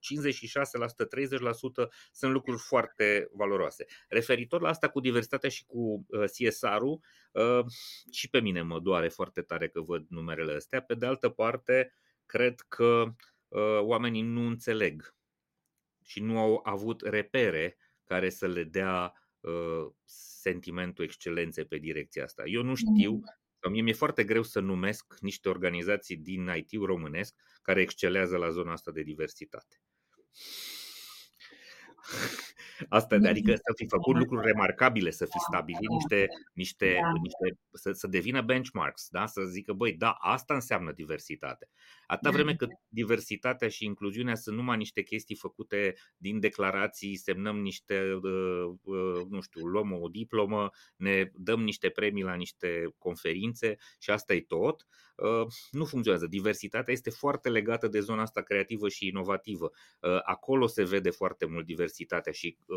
A: sunt lucruri foarte valoroase. Referitor la asta cu diversitatea și cu CSR-ul, și pe mine mă doare foarte tare că văd numerele astea. Pe de altă parte, cred că oamenii nu înțeleg și nu au avut repere care să le dea sentimentul excelenței pe direcția asta. Eu nu știu, mm. sau mie mi-e foarte greu să numesc niște organizații din IT românesc care excelează la zona asta de diversitate. (laughs) Asta, adică să fi făcut lucruri remarcabile, să fi stabilit niște, niște, da. niște să, să devină benchmarks, da? să zică, băi, da, asta înseamnă diversitate. Atâta vreme cât diversitatea și incluziunea sunt numai niște chestii făcute din declarații, semnăm niște, uh, uh, nu știu, luăm o diplomă, ne dăm niște premii la niște conferințe și asta e tot, uh, nu funcționează. Diversitatea este foarte legată de zona asta creativă și inovativă. Acolo se vede foarte mult diversitatea și Uh,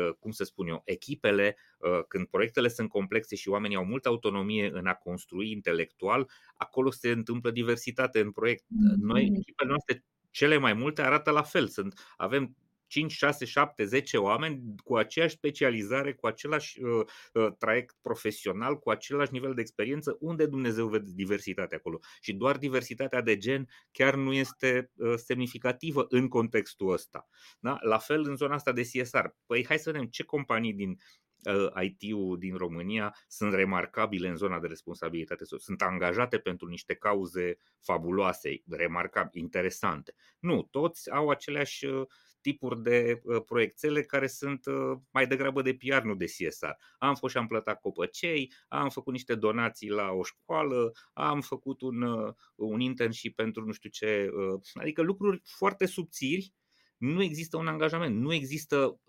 A: uh, cum să spun eu, echipele, uh, când proiectele sunt complexe și oamenii au multă autonomie în a construi intelectual, acolo se întâmplă diversitate în proiect. Noi, mm-hmm. echipele noastre, cele mai multe arată la fel. Sunt, avem 5, 6, 7, 10 oameni cu aceeași specializare, cu același uh, uh, traiect profesional, cu același nivel de experiență, unde Dumnezeu vede diversitatea acolo. Și doar diversitatea de gen chiar nu este uh, semnificativă în contextul ăsta. Da? La fel în zona asta de CSR. Păi hai să vedem ce companii din uh, IT-ul din România sunt remarcabile în zona de responsabilitate, sunt angajate pentru niște cauze fabuloase, remarcabile, interesante. Nu, toți au aceleași uh, tipuri de uh, proiectele care sunt uh, mai degrabă de PR, nu de CSR. Am fost și am plătat copăcei, am făcut niște donații la o școală, am făcut un, uh, un internship pentru nu știu ce, adică lucruri foarte subțiri nu există un angajament, nu există,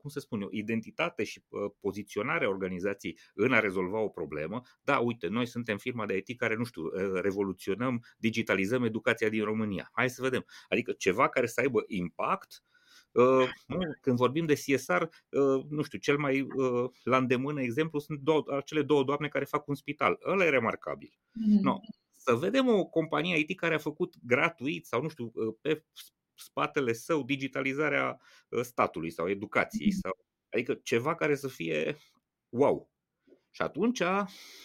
A: cum să spun eu, identitate și poziționarea organizației în a rezolva o problemă. Da, uite, noi suntem firma de IT care, nu știu, revoluționăm, digitalizăm educația din România. Hai să vedem. Adică ceva care să aibă impact când vorbim de CSR, nu știu, cel mai la îndemână exemplu sunt două, acele două doamne care fac un spital. Ăla e remarcabil. Mm-hmm. No. Să vedem o companie IT care a făcut gratuit sau, nu știu, pe spatele său digitalizarea ă, statului sau educației, mm-hmm. sau, adică ceva care să fie wow. Și atunci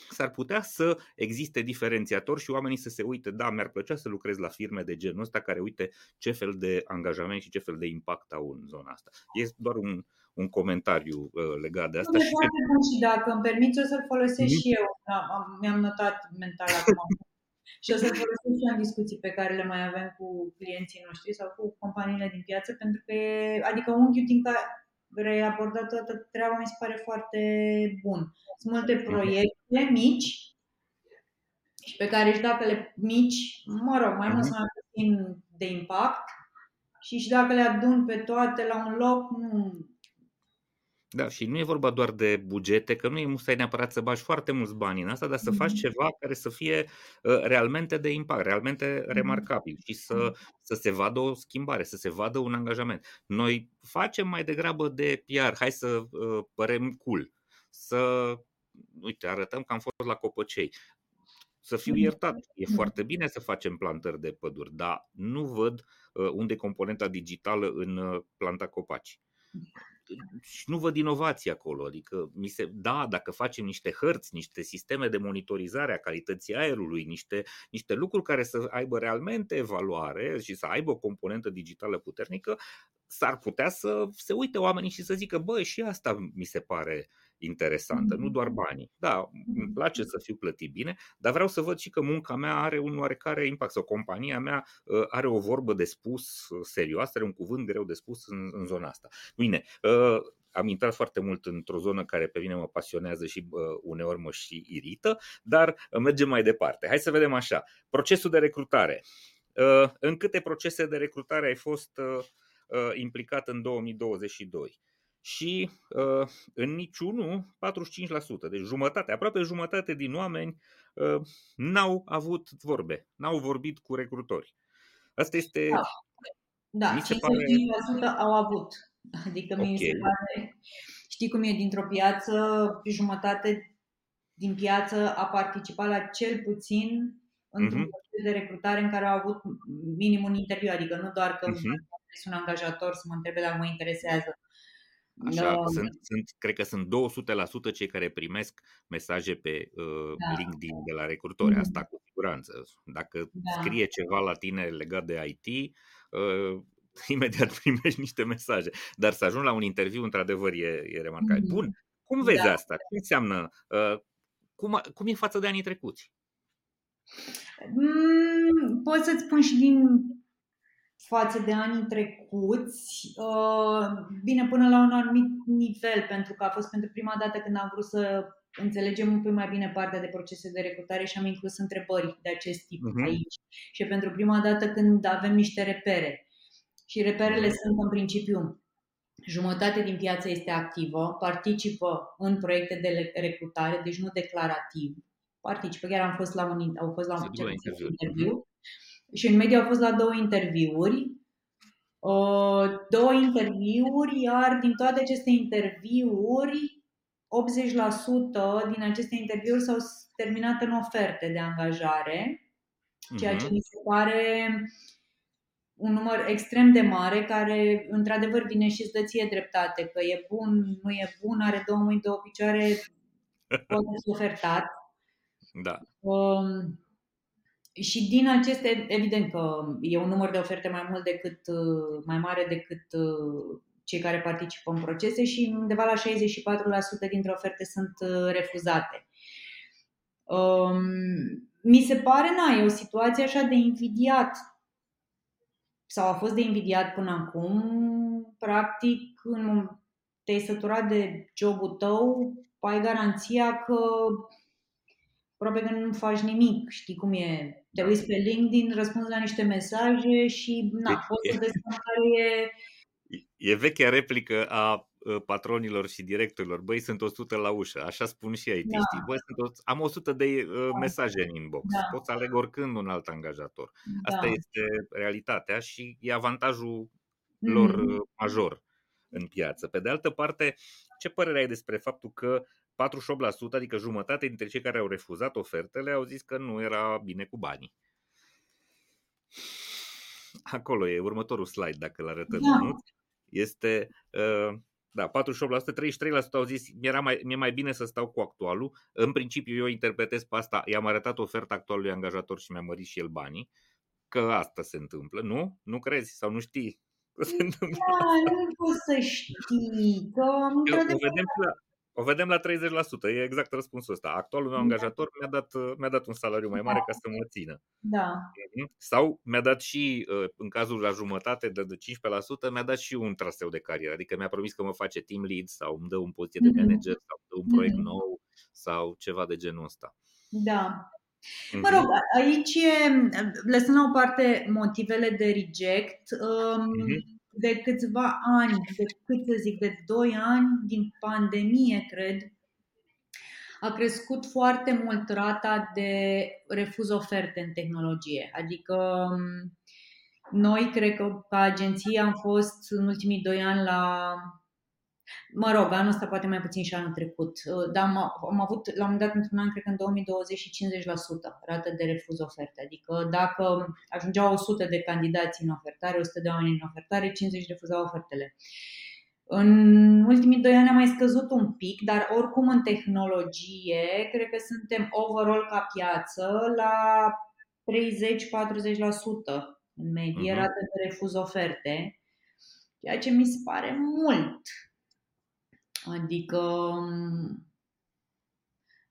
A: s-ar putea să existe diferențiator și oamenii să se uite, da, mi-ar plăcea să lucrez la firme de genul ăsta care uite ce fel de angajament și ce fel de impact au în zona asta. E doar un, un comentariu uh, legat de asta.
B: Nu, și, (laughs) și dacă îmi permiți, o să-l folosesc mm-hmm. și eu. mi-am notat mental acum și o să folosesc și în discuții pe care le mai avem cu clienții noștri sau cu companiile din piață, pentru că e, adică unghiul din care ai abordat toată treaba mi se pare foarte bun. Sunt multe mhm. proiecte mici și pe care și dacă le mici, mă rog, mai mult mhm. sau mai puțin de impact și și dacă le adun pe toate la un loc, nu,
A: da, și nu e vorba doar de bugete, că nu e musai neapărat să bagi foarte mulți bani în asta, dar să faci mm-hmm. ceva care să fie uh, realmente de impact, realmente mm-hmm. remarcabil și să, să se vadă o schimbare, să se vadă un angajament. Noi facem mai degrabă de PR, hai să uh, părem cool, să, uite, arătăm că am fost la Copăcei. Să fiu iertat, e foarte bine să facem plantări de păduri, dar nu văd uh, unde e componenta digitală în planta copaci și nu văd inovație acolo. Adică, mi se, da, dacă facem niște hărți, niște sisteme de monitorizare a calității aerului, niște, niște lucruri care să aibă realmente evaluare și să aibă o componentă digitală puternică, s-ar putea să se uite oamenii și să zică, bă, și asta mi se pare interesantă, nu doar banii. Da, îmi place să fiu plătit bine, dar vreau să văd și că munca mea are un oarecare impact sau compania mea uh, are o vorbă de spus uh, serioasă, are un cuvânt greu de spus în, în zona asta. Bine, uh, am intrat foarte mult într-o zonă care pe mine mă pasionează și uh, uneori mă și irită, dar mergem mai departe. Hai să vedem așa. Procesul de recrutare. Uh, în câte procese de recrutare ai fost uh, uh, implicat în 2022? Și uh, în niciunul 45%, deci jumătate, aproape jumătate din oameni uh, n-au avut vorbe, n-au vorbit cu recrutori. Asta este.
B: Da, da
A: mi se
B: 55%
A: pare...
B: au avut. Adică okay. mi se pare. Știi cum e dintr-o piață, jumătate din piață a participat la cel puțin într-un uh-huh. proces de recrutare în care au avut minim un interviu, adică nu doar că uh-huh. un angajator să mă întrebe dacă mă interesează.
A: Așa, no. sunt, sunt, cred că sunt 200% cei care primesc mesaje pe uh, da. LinkedIn de la recrutori, uh-huh. asta cu siguranță. Dacă da. scrie ceva la tine legat de IT, uh, (laughs) imediat primești niște mesaje. Dar să ajungi la un interviu, într-adevăr, e, e remarcabil. Mm-hmm. Bun, cum vezi da. asta? Ce înseamnă? Uh, cum, cum e față de anii trecuți?
B: Mm, pot să-ți spun și din față de anii trecuți. Uh, bine, până la un anumit nivel, pentru că a fost pentru prima dată când am vrut să înțelegem un pic mai bine partea de procese de recrutare și am inclus întrebări de acest tip uh-huh. aici. Și pentru prima dată când avem niște repere. Și reperele uh-huh. sunt în principiu jumătate din piață este activă, participă în proiecte de recrutare, deci nu declarativ. Participă, chiar am fost la un, au fost la un interviu. Interviu și în medie au fost la două interviuri. Două interviuri, iar din toate aceste interviuri, 80% din aceste interviuri s-au terminat în oferte de angajare, ceea ce mhm. mi se pare un număr extrem de mare care într-adevăr vine și îți dă ție dreptate că e bun, nu e bun, are două mâini, două picioare, (laughs) poate fi ofertat.
A: Da.
B: Um, și din aceste, evident că e un număr de oferte mai mult decât, uh, mai mare decât uh, cei care participă în procese și undeva la 64% dintre oferte sunt uh, refuzate. Um, mi se pare, na, e o situație așa de invidiat sau a fost de invidiat până acum. Practic, în te-ai săturat de jobul tău, ai garanția că probabil că nu faci nimic, știi cum e. Te uiți pe LinkedIn, răspunzi la niște mesaje și na, poți să vezi care e...
A: E vechea replică a ă, patronilor și directorilor, băi, sunt 100 la ușă, așa spun și ei, da. știi, băi, sunt, am 100 de uh, mesaje în inbox, da. pot să aleg oricând un alt angajator. Da. Asta este realitatea și e avantajul mm-hmm. lor major în piață. Pe de altă parte, ce părere ai despre faptul că 48%, adică jumătate dintre cei care au refuzat ofertele, au zis că nu era bine cu banii. Acolo e următorul slide, dacă îl arătăm. Da. Este, uh, da, 48%, 33% au zis mi-era mai, mi-e mai bine să stau cu actualul. În principiu eu interpretez pe asta, i-am arătat oferta actualului angajator și mi-a mărit și el banii. Că asta se întâmplă, nu? Nu crezi sau nu știi? (laughs)
B: Se întâmplă. Da, nu poți să știi. Că,
A: o vedem la, o vedem la 30%, e exact răspunsul ăsta. Actualul meu da. angajator mi-a dat, mi-a dat un salariu mai mare da. ca să mă țină.
B: Da.
A: Mhm. Sau mi-a dat și, uh, în cazul la jumătate de 15%, mi-a dat și un traseu de carieră. Adică mi-a promis că mă face team lead sau îmi dă un poziție de mhm. manager sau îmi dă un proiect mm-hmm. nou sau ceva de genul ăsta.
B: Da. Mă rog, aici e, lăsând la o parte motivele de reject, um, mm-hmm de câțiva ani, de cât să zic, de 2 ani din pandemie, cred, a crescut foarte mult rata de refuz oferte în tehnologie. Adică noi, cred că ca agenție am fost în ultimii doi ani la Mă rog, anul ăsta poate mai puțin și anul trecut, uh, dar am, am avut la un moment dat într-un an, cred că în 2020 și 50% rată de refuz oferte. Adică dacă ajungeau 100 de candidați în ofertare, 100 de oameni în ofertare, 50 refuzau ofertele. În ultimii doi ani a mai scăzut un pic, dar oricum în tehnologie, cred că suntem overall ca piață la 30-40% în medie uh-huh. rată de refuz oferte, ceea ce mi se pare mult. Adică mm,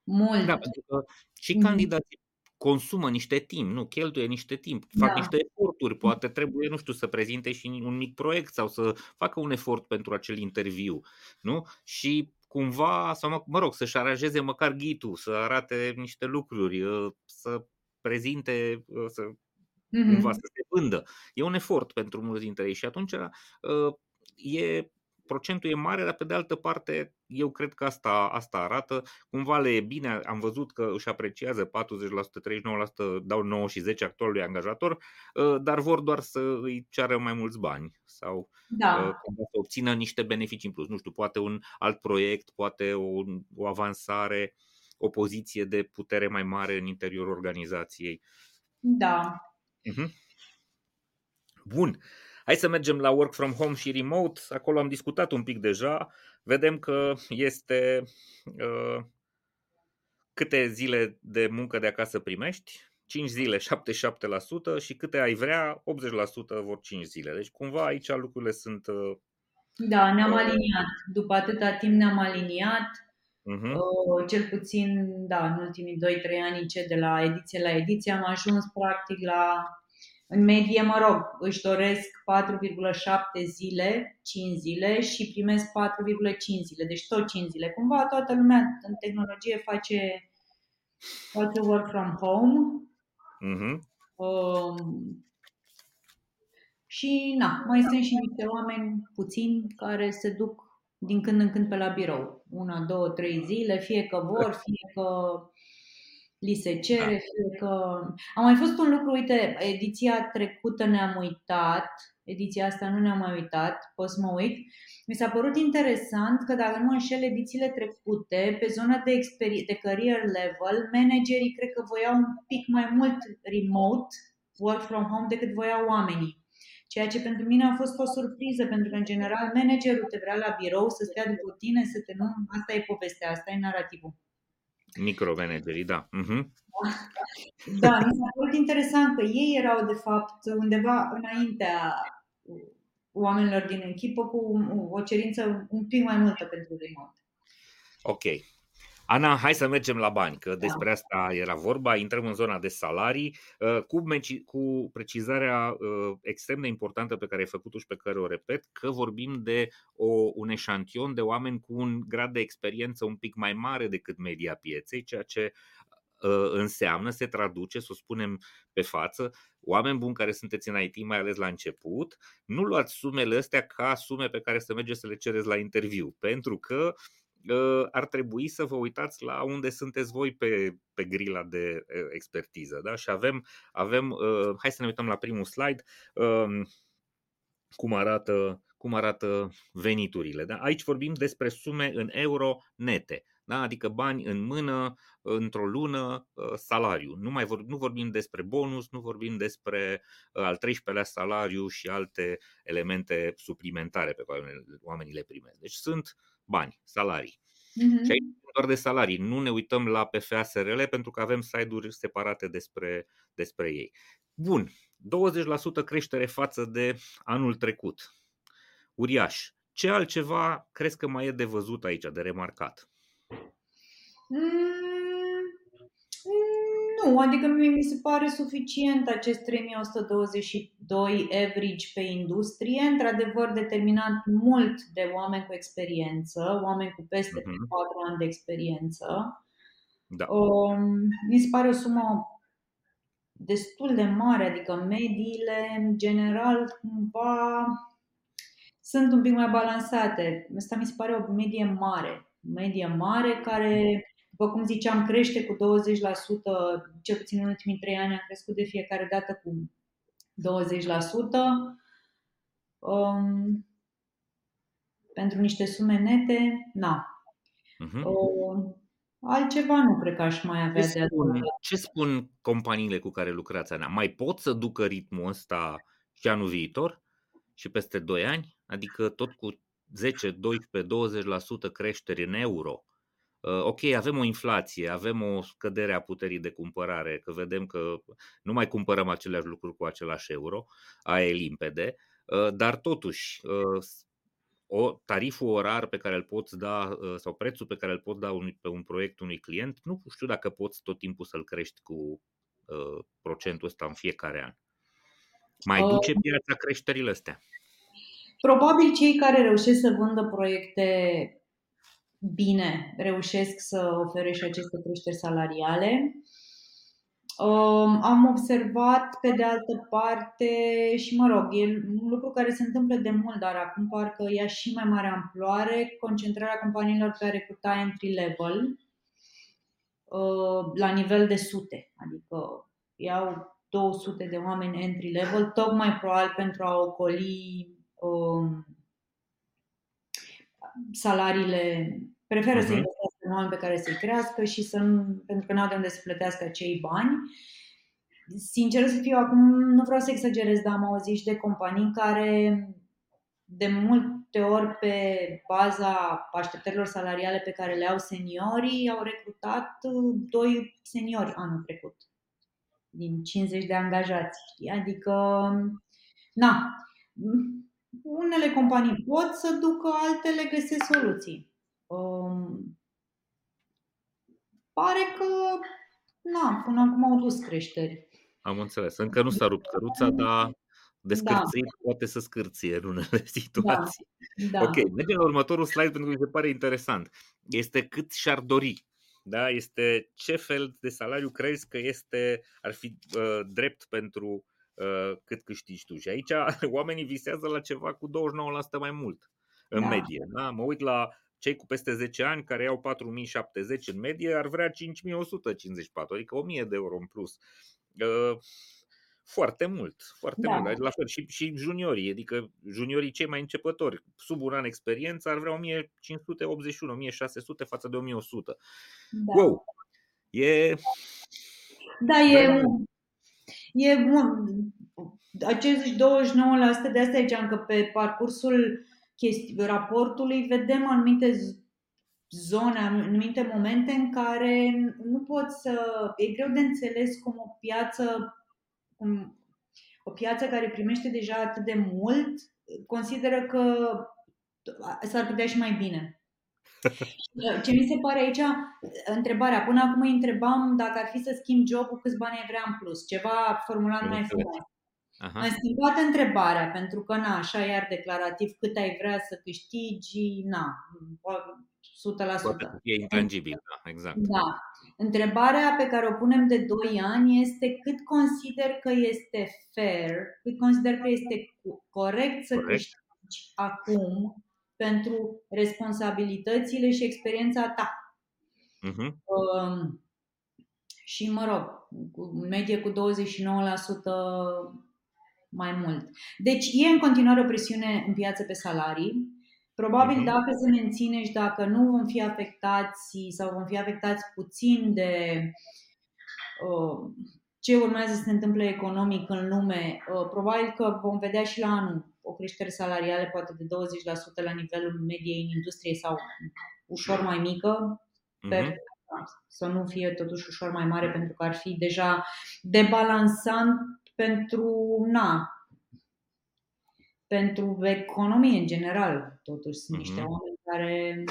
B: mult.
A: Da, pentru că și mm. candidații consumă niște timp, nu, cheltuie niște timp, fac da. niște eforturi, poate trebuie, nu știu, să prezinte și un mic proiect sau să facă un efort pentru acel interviu, nu? Și cumva, sau mă, mă rog, să-și aranjeze măcar ghitul, să arate niște lucruri, ă, să prezinte, ă, să mm-hmm. cumva să se vândă. E un efort pentru mulți dintre ei și atunci ă, e procentul e mare, dar pe de altă parte eu cred că asta, asta arată. Cumva le e bine, am văzut că își apreciază 40%, 39%, dau 9 și 10 actualului angajator, ă, dar vor doar să îi ceară mai mulți bani sau da. să obțină niște beneficii în plus. Nu știu, poate un alt proiect, poate o, o avansare, o poziție de putere mai mare în interiorul organizației.
B: Da.
A: Uh-huh. Bun. Hai să mergem la work from home și remote. Acolo am discutat un pic deja. Vedem că este uh, câte zile de muncă de acasă primești. 5 zile (laughs) 77% și câte ai vrea 80% vor 5 zile. Deci cumva aici lucrurile sunt uh,
B: Da, ne-am uh, aliniat. După atâta timp ne-am aliniat. Uh-huh. Uh, cel puțin, da, în ultimii 2-3 ani ce de la ediție la ediție am ajuns practic la în medie, mă rog, își doresc 4,7 zile, 5 zile și primesc 4,5 zile, deci tot 5 zile. Cumva toată lumea în tehnologie face, face work from home.
A: Uh-huh.
B: Um, și na, mai sunt și niște oameni puțini care se duc din când în când pe la birou. Una, două, trei zile, fie că vor, fie că li se cere, da. fie că... A mai fost un lucru, uite, ediția trecută ne-am uitat, ediția asta nu ne-am mai uitat, pot să mă uit. Mi s-a părut interesant că, dacă nu înșel, edițiile trecute, pe zona de, experi- de career level, managerii cred că voiau un pic mai mult remote, work from home, decât voiau oamenii. Ceea ce pentru mine a fost o surpriză, pentru că, în general, managerul te vrea la birou să stea după tine, să te nu... Asta e povestea, asta e narativul.
A: Micromanagerii, da. Uh-huh. (laughs)
B: Da, mi s-a părut interesant că ei erau, de fapt, undeva înaintea oamenilor din echipă cu o cerință un pic mai multă pentru remote.
A: Ok. Ana, hai să mergem la bani, că da. despre asta era vorba. Intrăm în zona de salarii uh, cu, cu precizarea uh, extrem de importantă pe care ai făcut-o și pe care o repet, că vorbim de o, un eșantion de oameni cu un grad de experiență un pic mai mare decât media pieței, ceea ce uh, înseamnă, se traduce, să o spunem pe față, oameni buni care sunteți în IT, mai ales la început, nu luați sumele astea ca sume pe care să mergeți să le cereți la interviu, pentru că Ă, ar trebui să vă uitați la unde sunteți voi pe, pe grila de expertiză. Da? Și avem, avem, ă, hai să ne uităm la primul slide, ă, cum arată, cum arată veniturile. Da? Aici vorbim despre sume în euro nete, da? adică bani în mână, într-o lună, salariu. Nu, mai vor, nu vorbim despre bonus, nu vorbim despre al 13-lea salariu și alte elemente suplimentare pe care oamenii le primesc. Deci sunt bani, salarii. Uh-huh. Și aici doar de salarii. Nu ne uităm la PFA SRL pentru că avem site-uri separate despre, despre ei. Bun, 20% creștere față de anul trecut. Uriaș. Ce altceva crezi că mai e de văzut aici, de remarcat?
B: Mm, nu, adică mie mi se pare suficient acest 3122 average pe industrie, într-adevăr determinat mult de oameni cu experiență, oameni cu peste uh-huh. 4 ani de experiență.
A: Da.
B: Um, mi se pare o sumă destul de mare, adică mediile, în general, cumva sunt un pic mai balansate. Asta mi se pare o medie mare. Medie mare care după cum ziceam, crește cu 20%, cel puțin în ultimii trei ani a crescut de fiecare dată cu 20%. Um, pentru niște sume nete, na. Uh-huh. Uh, altceva nu cred că aș mai avea ce de
A: spun, Ce spun companiile cu care lucrați, Ana? Mai pot să ducă ritmul ăsta și anul viitor și peste 2 ani? Adică tot cu 10, 12, 20% creștere în euro Uh, ok, avem o inflație, avem o scădere a puterii de cumpărare, că vedem că nu mai cumpărăm aceleași lucruri cu același euro, aia e limpede, uh, dar totuși uh, o, tariful orar pe care îl poți da sau prețul pe care îl poți da unui, pe un proiect unui client, nu știu dacă poți tot timpul să-l crești cu uh, procentul ăsta în fiecare an. Mai duce piața creșterile astea?
B: Probabil cei care reușesc să vândă proiecte bine reușesc să ofere și aceste creșteri salariale. Um, am observat, pe de altă parte, și mă rog, e un lucru care se întâmplă de mult, dar acum parcă ia și mai mare amploare, concentrarea companiilor pe a recruta entry level uh, la nivel de sute, adică iau 200 de oameni entry level, tocmai probabil pentru a ocoli um, salariile, preferă uh-huh. să mhm. investească în oameni pe care să-i crească și să nu, pentru că nu au de unde să plătească acei bani. Sincer să fiu, acum nu vreau să exagerez, dar am auzit și de companii care de multe ori pe baza așteptărilor salariale pe care le au seniorii, au recrutat doi seniori anul trecut din 50 de angajați. Știi? Adică, na, unele companii pot să ducă, altele găsesc soluții. Um, pare că, na, până acum au dus creșteri.
A: Am înțeles. Încă nu s-a rupt căruța, dar de scârțit da. poate să scârție în unele (laughs) situații. Da. Da. Ok, mergem la următorul slide pentru că mi se pare interesant. Este cât și-ar dori. Da? Este ce fel de salariu crezi că este, ar fi uh, drept pentru uh, cât câștigi tu. Și aici (laughs) oamenii visează la ceva cu 29% mai mult în da. medie. Da? Mă uit la cei cu peste 10 ani care iau 4070 în medie ar vrea 5154, adică 1000 de euro în plus. Uh, foarte mult, foarte da. mult. La fel și, și juniorii, adică juniorii cei mai începători, sub un an experiență, ar vrea 1581, 1600 față de 1100. Da. Wow! E...
B: Da, e, e acești 29% de asta aici, că pe parcursul chesti- raportului vedem anumite zone, anumite momente în care nu poți să. e greu de înțeles cum o piață cum o piață care primește deja atât de mult consideră că s-ar putea și mai bine. Ce mi se pare aici, întrebarea, până acum îi întrebam dacă ar fi să schimb jobul, câți bani ai vrea în plus, ceva formulat mai frumos. Aha. Am schimbat întrebarea, pentru că, na, așa iar declarativ, cât ai vrea să câștigi, na, 100%. Poate
A: fie intangibil, da, exact.
B: Da. Întrebarea pe care o punem de 2 ani este cât consider că este fair, cât consider că este corect să corect. câștigi acum pentru responsabilitățile și experiența ta. Uh-huh. Um, și, mă rog, cu medie cu 29% mai mult. Deci e în continuare o presiune în piață pe salarii. Probabil uh-huh. dacă se menține și dacă nu vom fi afectați sau vom fi afectați puțin de uh, ce urmează să se întâmple economic în lume, uh, probabil că vom vedea și la anul o creștere salarială poate de 20% la nivelul mediei în industrie sau ușor mai mică, uh-huh. să nu fie totuși ușor mai mare pentru că ar fi deja debalansant pentru na, pentru economie în general. Totuși sunt niște mm-hmm. oameni care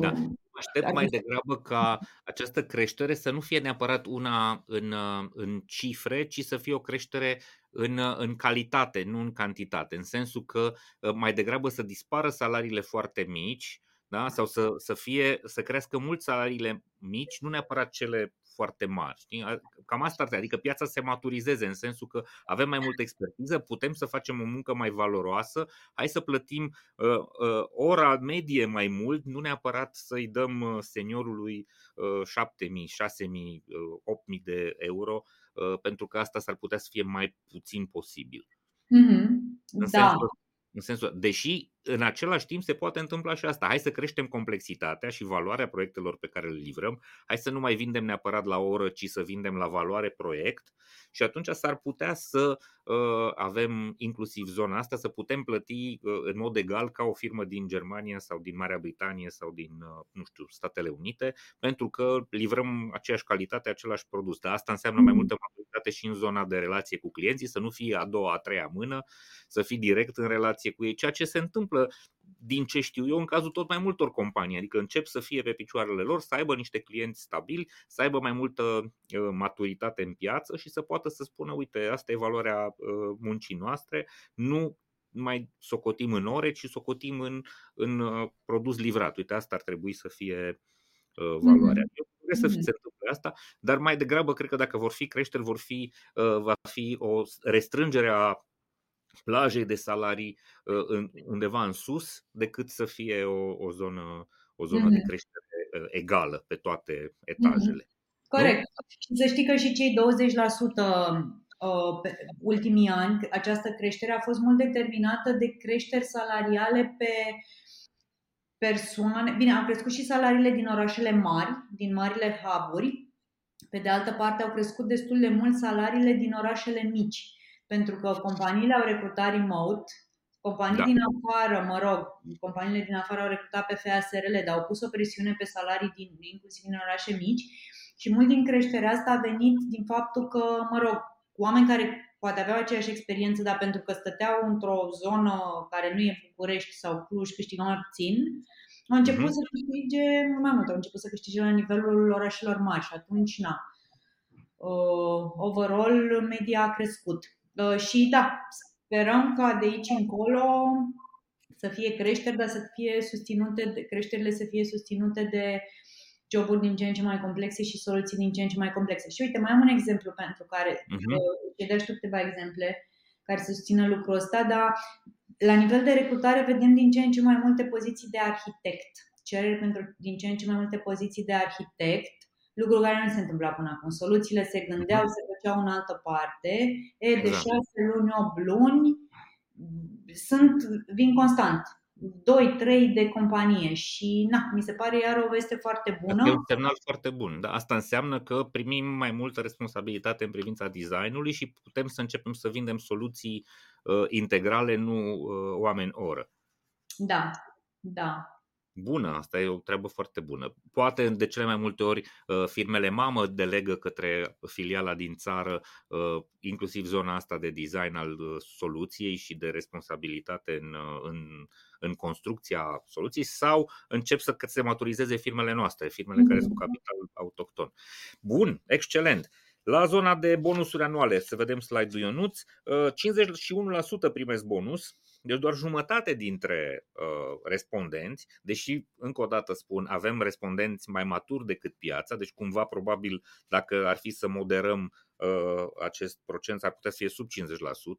A: da. Um, aștept mai degrabă ca această creștere să nu fie neapărat una în, în cifre, ci să fie o creștere în, în calitate, nu în cantitate. În sensul că uh, mai degrabă să dispară salariile foarte mici, da? sau să, să, fie, să crească mult salariile mici, nu neapărat cele foarte mari. Știi? Cam asta ar adică piața se maturizeze în sensul că avem mai multă expertiză, putem să facem o muncă mai valoroasă, hai să plătim uh, uh, ora medie mai mult, nu neapărat să-i dăm uh, seniorului uh, 7.000, 6.000, uh, 8.000 de euro, uh, pentru că asta s-ar putea să fie mai puțin posibil.
B: Mm-hmm. În da.
A: sensul în sensul, deși în același timp se poate întâmpla și asta. Hai să creștem complexitatea și valoarea proiectelor pe care le livrăm. Hai să nu mai vindem neapărat la oră, ci să vindem la valoare proiect și atunci s-ar putea să uh, avem inclusiv zona asta, să putem plăti uh, în mod egal ca o firmă din Germania sau din Marea Britanie sau din, uh, nu știu, Statele Unite, pentru că livrăm aceeași calitate, același produs. Dar asta înseamnă mai mm. multă maturitate și în zona de relație cu clienții, să nu fie a doua, a treia mână, să fii direct în relație cu ei, ceea ce se întâmplă din ce știu eu, în cazul tot mai multor companii, adică încep să fie pe picioarele lor, să aibă niște clienți stabili, să aibă mai multă uh, maturitate în piață și să poată să spună, uite, asta e valoarea uh, muncii noastre, nu mai socotim în ore, ci socotim în, în uh, produs livrat. Uite, asta ar trebui să fie uh, valoarea. Mm-hmm. Eu cred să mm-hmm. se întâmple asta, dar mai degrabă cred că dacă vor fi creșteri, vor fi, uh, va fi o restrângere a plajei de salarii uh, undeva în sus, decât să fie o, o zonă, o zonă mm-hmm. de creștere uh, egală pe toate mm-hmm. etajele. Mm-hmm.
B: Corect. Și să știi că și cei 20% Uh, pe ultimii ani, această creștere a fost mult determinată de creșteri salariale pe persoane. Bine, au crescut și salariile din orașele mari, din marile huburi. Pe de altă parte, au crescut destul de mult salariile din orașele mici, pentru că companiile au recrutat remote, companii da. din afară, mă rog, companiile din afară au recrutat pe FASRL, dar au pus o presiune pe salarii din, inclusiv din orașe mici și mult din creșterea asta a venit din faptul că, mă rog, oameni care poate aveau aceeași experiență, dar pentru că stăteau într-o zonă care nu e București sau Cluj, câștigau mai puțin, au început mm-hmm. să câștige mai mult, au început să câștige la nivelul orașelor mari și atunci, na, uh, overall, media a crescut. Uh, și da, sperăm ca de aici încolo să fie creșteri, dar să fie susținute, de, creșterile să fie susținute de joburi din ce în ce mai complexe și soluții din ce în ce mai complexe. Și uite, mai am un exemplu pentru care, uh-huh. uh, și tu câteva exemple care să susțină lucrul ăsta, dar la nivel de recrutare vedem din ce în ce mai multe poziții de arhitect, cereri pentru din ce în ce mai multe poziții de arhitect, lucru care nu se întâmpla până acum. Soluțiile se gândeau, mhm. se făceau în altă parte, e, de exact. șase luni, 8 luni, sunt, vin constant 2-3 de companie și na, mi se pare iar o veste foarte bună.
A: E un semnal foarte bun. Da, asta înseamnă că primim mai multă responsabilitate în privința designului și putem să începem să vindem soluții uh, integrale, nu uh, oameni oră.
B: Da, da.
A: Bună, asta e o treabă foarte bună. Poate de cele mai multe ori uh, firmele mamă delegă către filiala din țară uh, inclusiv zona asta de design al uh, soluției și de responsabilitate în, în, în construcția soluției sau încep să se maturizeze firmele noastre, firmele care sunt cu mm-hmm. capital autohton. Bun, excelent. La zona de bonusuri anuale, să vedem slide-ul Ionuț, 51% primesc bonus, deci doar jumătate dintre uh, respondenți, deși, încă o dată spun, avem respondenți mai maturi decât piața, deci cumva probabil dacă ar fi să moderăm uh, acest procent ar putea să fie sub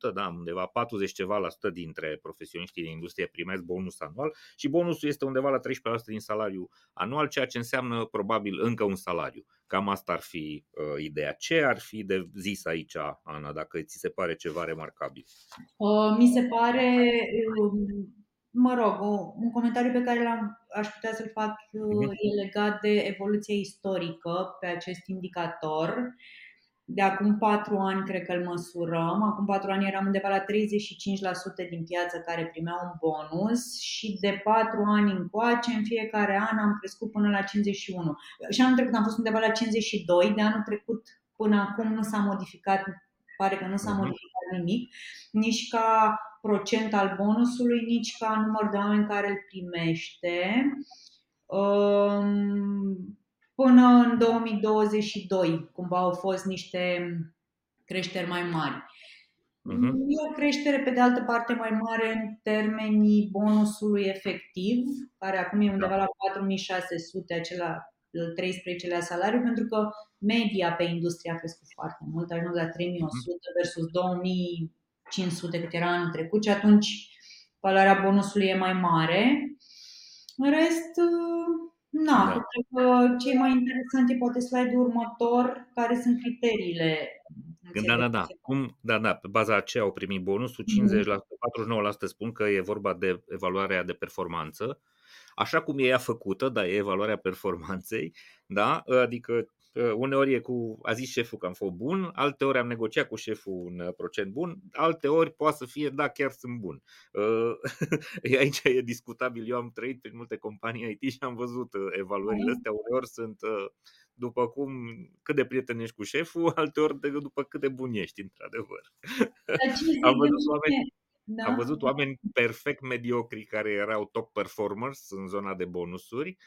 A: 50%, da? undeva 40 ceva la sută dintre profesioniștii din industrie primesc bonus anual și bonusul este undeva la 13% din salariu anual, ceea ce înseamnă probabil încă un salariu. Cam asta ar fi uh, ideea. Ce ar fi de zis aici, Ana, dacă ți se pare ceva remarcabil?
B: Uh, mi se pare, uh, mă rog, un comentariu pe care l-am, aș putea să-l fac uh, e legat de evoluția istorică pe acest indicator. De acum patru ani, cred că îl măsurăm. Acum patru ani eram undeva la 35% din piață care primeau un bonus și de patru ani încoace, în fiecare an am crescut până la 51%. Și anul trecut am fost undeva la 52%, de anul trecut până acum nu s-a modificat, pare că nu s-a mhm. modificat nimic, nici ca procent al bonusului, nici ca număr de oameni care îl primește. Um, până în 2022, cumva au fost niște creșteri mai mari. Uh-huh. E o creștere, pe de altă parte, mai mare în termenii bonusului efectiv, care acum e undeva la 4600, acela 13-lea salariu, pentru că media pe industrie a crescut foarte mult, a ajuns la 3100 mhm. versus 2500 cât era anul trecut și atunci valoarea bonusului e mai mare. În rest, na, da. cred că ce e mai interesant e poate slide-ul următor, care sunt criteriile
A: da, da, da. Cum, da, da, pe baza aceea au primit bonusul, 50%, mm-hmm. 49% spun că e vorba de evaluarea de performanță, așa cum e ea făcută, da, e evaluarea performanței, da, adică uneori e cu, a zis șeful că am fost bun, alte ori am negociat cu șeful un uh, procent bun, alte ori poate să fie, da, chiar sunt bun. Uh, (laughs) aici e discutabil, eu am trăit prin multe companii IT și am văzut uh, evaluările astea, uneori sunt după cum cât de prieten ești cu șeful, (laughs) alte ori de, după cât de bun ești, într-adevăr. (laughs) am văzut oameni da. Am văzut oameni perfect mediocri care erau top performers în zona de bonusuri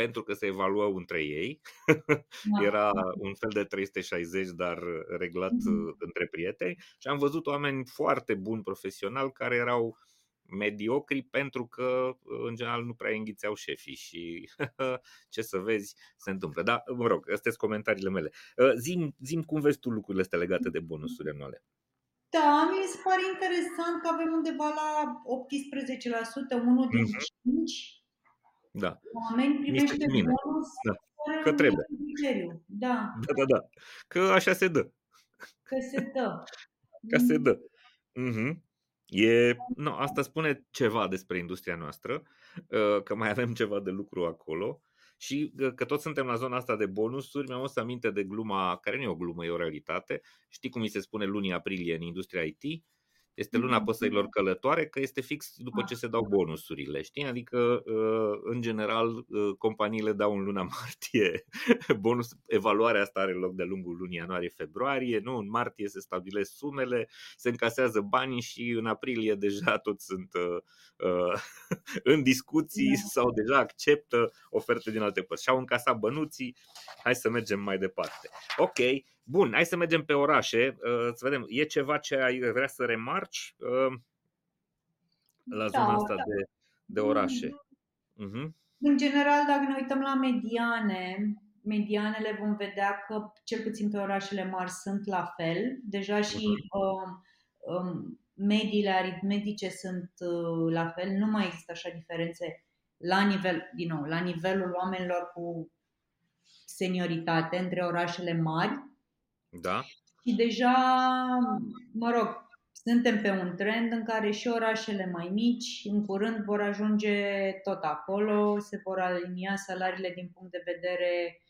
A: pentru că se evaluau între ei. (laughs) Da. Era un fel de 360, dar reglat mm-hmm. între prieteni. Și am văzut oameni foarte buni profesional care erau mediocri pentru că, în general, nu prea înghițeau șefii și (laughs) ce să vezi se întâmplă. Da, mă rog, astea sunt comentariile mele. Zim, zim cum vezi tu lucrurile astea legate de bonusuri anuale.
B: Da, mi se pare interesant că avem undeva la 18%, unul din uh-huh. 5
A: da.
B: oameni primește bonus
A: da. că trebuie.
B: Criteriu. Da.
A: da, da, da. Că așa se dă.
B: Că se dă.
A: Că se dă. Uh-huh. E, no, asta spune ceva despre industria noastră, uh, că mai avem ceva de lucru acolo și uh, că tot suntem la zona asta de bonusuri, mi-am să aminte de gluma, care nu e o glumă, e o realitate. Știi cum mi se spune lunii aprilie în industria IT? Este luna mm-hmm. păsărilor călătoare, că este fix după ce se dau ah. bonusurile, știi? Adică, uh, în general, uh, companiile dau în luna (laughs) martie bonus, evaluarea asta are loc de lungul lunii ianuarie-februarie, nu? În martie se stabilesc sumele, se încasează banii și în aprilie deja (laughs) toți sunt uh, (laughs) în discuții da. sau deja acceptă oferte din alte părți. Și-au încasat bănuții, hai să mergem mai departe. Ok, Bun, hai să mergem pe orașe, uh, să vedem, e ceva ce ai vrea să remarci uh, la zona da, asta da. de, de orașe?
B: Uh-huh. În general, dacă ne uităm la mediane, medianele vom vedea că cel puțin pe orașele mari sunt la fel. Deja și uh, um, mediile aritmetice sunt uh, la fel, nu mai există așa diferențe la nivel, din nou, la nivelul oamenilor cu senioritate între orașele mari
A: da.
B: Și deja, mă rog, suntem pe un trend în care și orașele mai mici în curând vor ajunge tot acolo, se vor alinia salariile din punct de vedere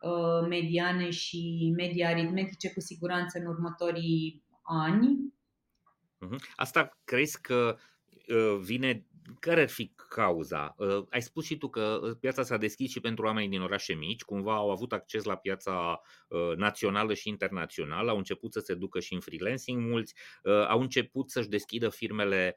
B: uh, mediane și media aritmetice cu siguranță în următorii ani.
A: Mhm. Asta crezi că uh, vine care ar fi cauza? Uh, ai spus și tu că uh, piața s-a deschis și pentru oamenii din orașe mici, cumva au avut acces la piața uh, națională și internațională, au început să se ducă și în freelancing mulți, au început să-și deschidă firmele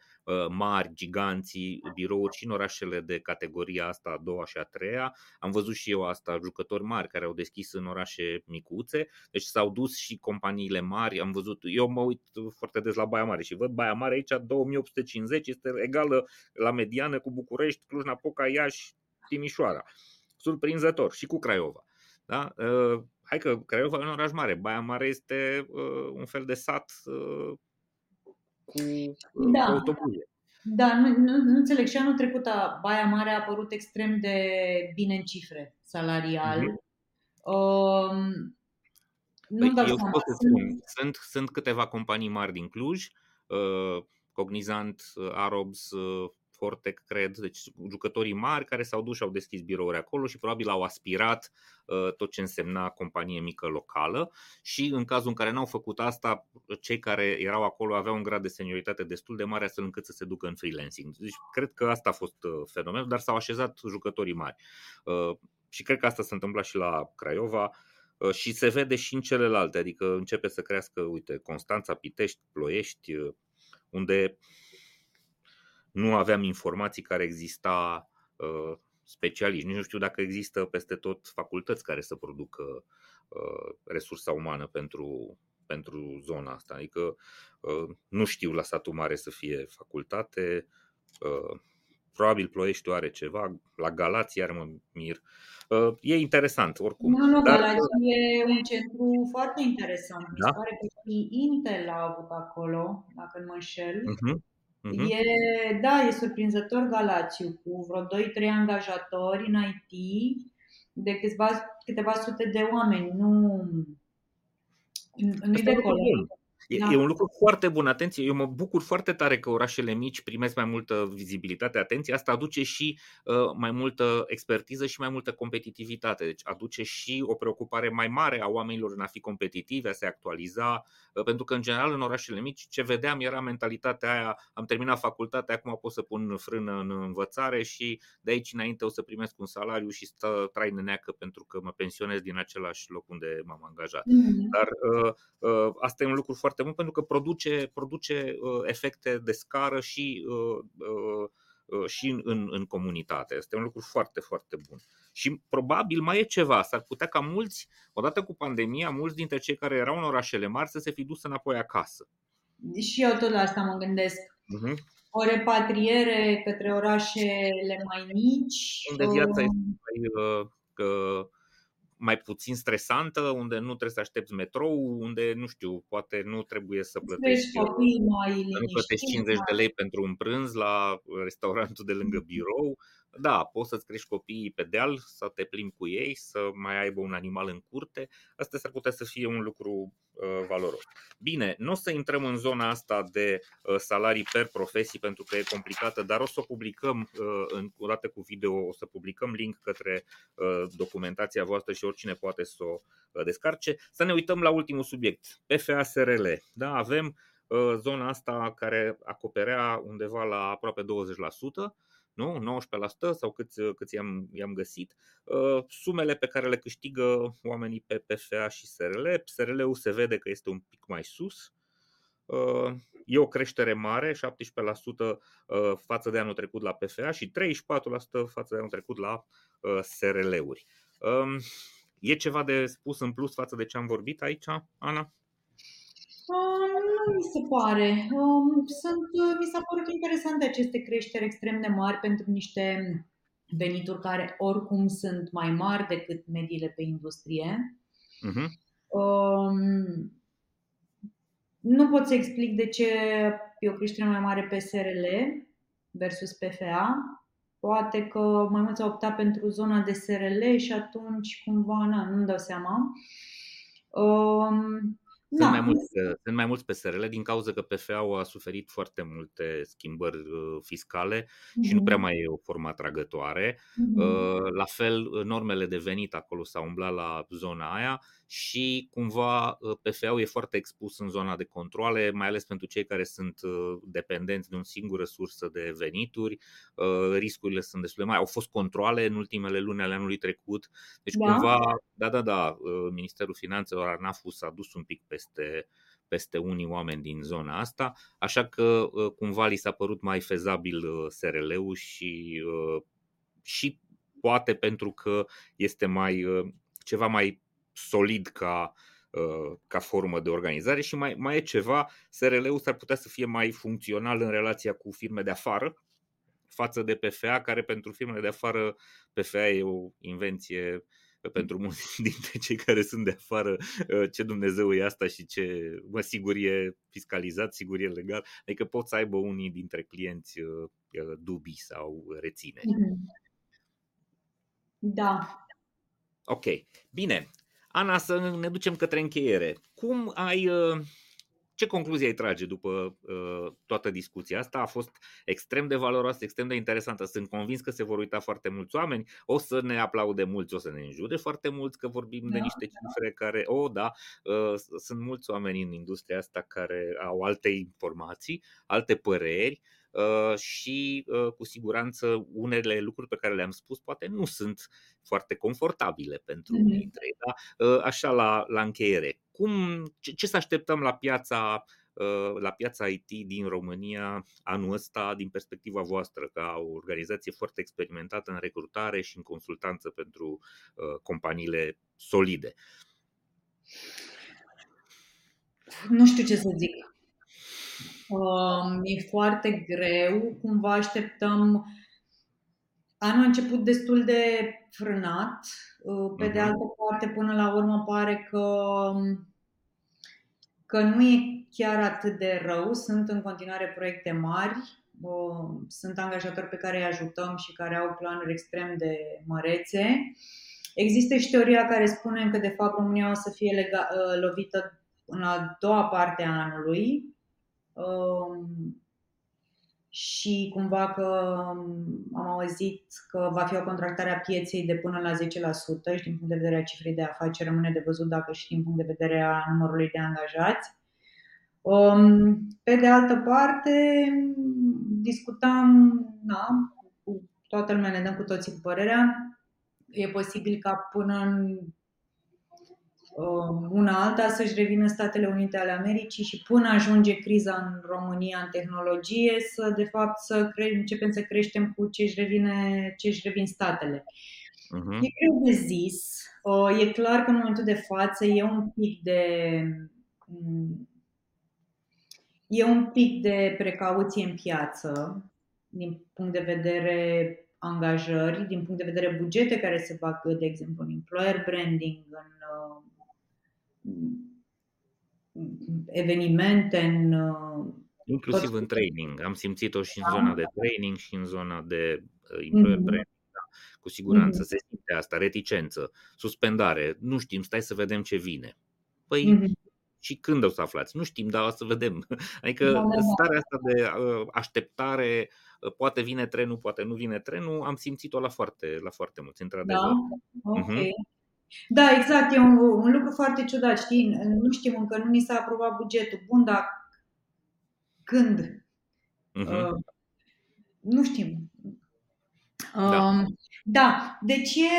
A: mari, giganții, birouri și în orașele de categoria asta a doua și a treia. Am văzut și eu asta, jucători mari care au deschis în orașe micuțe, deci s-au dus și companiile mari, am văzut, eu mă uit foarte des la Baia Mare și văd Baia Mare aici 2850 este egală la mediană cu București, Cluj-Napoca, Iași, Timișoara. Surprinzător. Și cu Craiova. Da? Uh, hai că Craiova e un oraș mare. Baia Mare este uh, un fel de sat uh, cu da. autobuze.
B: Da, nu, nu, nu înțeleg. Și anul trecut Baia Mare a apărut extrem de bine în cifre salarial. Mm-hmm. Um,
A: nu păi, eu pot să spun, sunt, sunt câteva companii mari din Cluj, uh, Cognizant, uh, Arobs, uh, Fortec, cred, deci jucătorii mari care s-au dus și au deschis birouri acolo și probabil au aspirat uh, tot ce însemna companie mică locală și în cazul în care n-au făcut asta, cei care erau acolo aveau un grad de senioritate destul de mare astfel încât să se ducă în freelancing. Deci cred că asta a fost uh, fenomenul, dar s-au așezat jucătorii mari. Uh, și cred că asta s-a întâmplat și la Craiova uh, și se vede și în celelalte, adică începe să crească, uite, Constanța, Pitești, Ploiești, uh, unde nu aveam informații care exista uh, specialiști. Nici nu știu dacă există peste tot facultăți care să producă uh, resursa umană pentru, pentru zona asta. Adică uh, nu știu la satul mare să fie facultate. Uh, probabil Ploiești are ceva, la Galați iar mă mir. Uh, e interesant oricum.
B: Nu, nu, Dar... Galați e un centru foarte interesant. Da? Mi pare că și Intel a avut acolo, dacă nu mă înșel. Uh-huh. Uh-huh. E, da, e surprinzător Galațiu, cu vreo 2-3 angajatori în IT, de câțiva, câteva sute de oameni, nu, nu e de acolo.
A: E, da. e un lucru foarte bun, atenție, eu mă bucur foarte tare că orașele mici primesc mai multă vizibilitate, atenție, asta aduce și uh, mai multă expertiză și mai multă competitivitate, deci aduce și o preocupare mai mare a oamenilor în a fi competitivi, a se actualiza, uh, pentru că în general în orașele mici ce vedeam era mentalitatea aia, am terminat facultatea, acum pot să pun frână în învățare și de aici înainte o să primesc un salariu și stă trai neacă pentru că mă pensionez din același loc unde m-am angajat. Mm-hmm. Dar uh, uh, asta e un lucru foarte bun pentru că produce, produce uh, efecte de scară și, uh, uh, și în, în, în comunitate. Este un lucru foarte, foarte bun. Și probabil mai e ceva, s-ar putea ca mulți, odată cu pandemia, mulți dintre cei care erau în orașele mari să se fi dus înapoi acasă.
B: Și eu tot la asta mă gândesc. uh-huh. o repatriere către orașele mai mici.
A: Unde viața este mai, uh, mai puțin stresantă, unde nu trebuie să aștepți metrou, unde, nu știu, poate nu trebuie să plătești,
B: mai
A: nu plătești 50 de lei pentru un prânz la restaurantul de lângă birou. Da, poți să-ți crești copiii pe deal, să te plimbi cu ei, să mai aibă un animal în curte. Asta s-ar putea să fie un lucru uh, valoros. Bine, nu o să intrăm în zona asta de uh, salarii per profesii pentru că e complicată, dar o să o publicăm uh, în curate cu video, o să publicăm link către uh, documentația voastră și oricine poate să o uh, descarce. Să ne uităm la ultimul subiect, PFA SRL. Da, avem uh, zona asta care acoperea undeva la aproape 20% nu? 19% sau câți, câți i-am, i-am găsit, uh, sumele pe care le câștigă oamenii pe PFA și SRL. SRL-ul se vede că este un pic mai sus, uh, e o creștere mare, 17% uh, față de anul trecut la PFA și 34% față de anul trecut la SRL-uri. Um, e ceva de spus în plus față de ce am vorbit aici, Ana?
B: nu mi se pare. Um, sunt, mi s-a părut interesante aceste creșteri extrem de mari pentru niște venituri care oricum sunt mai mari decât mediile pe industrie. Uh-huh. Um, nu pot să explic de ce e o creștere mai mare pe SRL versus PFA. Poate că mai mulți au optat pentru zona de SRL și atunci cumva, na, nu-mi dau seama. Um,
A: sunt, da. mai mulți, sunt mai mulți PSRL din cauza că PFA-ul a suferit foarte multe schimbări uh, fiscale mm-hmm. și nu prea mai e o formă atragătoare. Mm-hmm. La fel, normele de venit acolo s-au umblat la zona aia și cumva uh, PFA-ul e foarte expus în zona de controle, mai ales pentru cei care sunt dependenți de o singură sursă de venituri. Riscurile sunt destul de mari. Au fost controle în ultimele luni ale anului trecut. Deci da. cumva, da, da, da, Ministerul Finanțelor Arnafu s-a dus un pic peste peste, peste unii oameni din zona asta, așa că uh, cumva li s-a părut mai fezabil uh, SRL-ul și, uh, și poate pentru că este mai ceva mai solid ca, ca formă de organizare și mai, mai e ceva, SRL-ul s-ar putea să fie mai funcțional în relația cu firme de afară față de PFA, care pentru firmele de afară PFA e o invenție uh, pentru mulți (laughs) dintre cei care sunt de afară uh, ce Dumnezeu e asta și ce, mă, sigur e fiscalizat, sigur e legal, adică pot să aibă unii dintre clienți uh, uh, dubii sau rețineri. Mm-hmm.
B: Da.
A: Ok, bine. Ana, să ne ducem către încheiere. Cum ai ce concluzie ai trage după uh, toată discuția asta? A fost extrem de valoroasă, extrem de interesantă. Sunt convins că se vor uita foarte mulți oameni. O să ne aplaude mulți, o să ne înjure foarte mulți că vorbim da, de niște cifre da. care, o, oh, da, uh, sunt mulți oameni în industria asta care au alte informații, alte păreri uh, și uh, cu siguranță unele lucruri pe care le-am spus poate nu sunt foarte confortabile pentru unii dintre ei. Da? Așa la, la încheiere, cum, ce, ce să așteptăm la piața, uh, la piața IT din România anul ăsta din perspectiva voastră ca o organizație foarte experimentată în recrutare și în consultanță pentru uh, companiile solide?
B: Nu știu ce să zic. Um, e foarte greu. Cumva așteptăm. Anul a început destul de frânat. Uh, pe de mhm. altă parte, până la urmă, pare că, că nu e chiar atât de rău. Sunt în continuare proiecte mari, uh, sunt angajatori pe care îi ajutăm și care au planuri extrem de mărețe. Există și teoria care spune că, de fapt, România o să fie lega- uh, lovită în a doua parte a anului și cumva că um, am auzit că va fi o contractare a pieței de până la 10% și din punct de vedere a cifrei de afaceri rămâne de văzut dacă și din punct de vedere a numărului de angajați. Um, pe de altă parte, discutam na, cu toată lumea, ne dăm cu toții cu părerea. E posibil ca până în Um, una alta să-și revină Statele Unite ale Americii și până ajunge criza în România în tehnologie, să de fapt să cre- începem să creștem cu ce își revine, ce își revin statele. Uh-huh. E greu de zis. Uh, e clar că în momentul de față e un pic de mm, e un pic de precauție în piață din punct de vedere angajări, din punct de vedere bugete care se fac, de exemplu, în employer branding, în uh, evenimente, în uh,
A: Inclusiv în training. Am simțit-o și în da. zona de training și în zona de uh, employer mm-hmm. branding. Da. Cu siguranță mm-hmm. se simte asta, reticență, suspendare. Nu știm, stai să vedem ce vine. Păi mm-hmm și când o să aflați? Nu știm, dar o să vedem. (laughs) Adică da, da, da. starea asta de uh, așteptare, uh, poate vine trenul, poate nu vine trenul, am simțit-o la foarte, la foarte mulți, într-adevăr.
B: Da? Okay. Uh-huh. Da, exact, e un, un lucru foarte ciudat, știi, nu știm încă, nu ni s-a aprobat bugetul. Bun, dar când? Uh-huh. Uh, nu știm. Da. Uh, da, deci e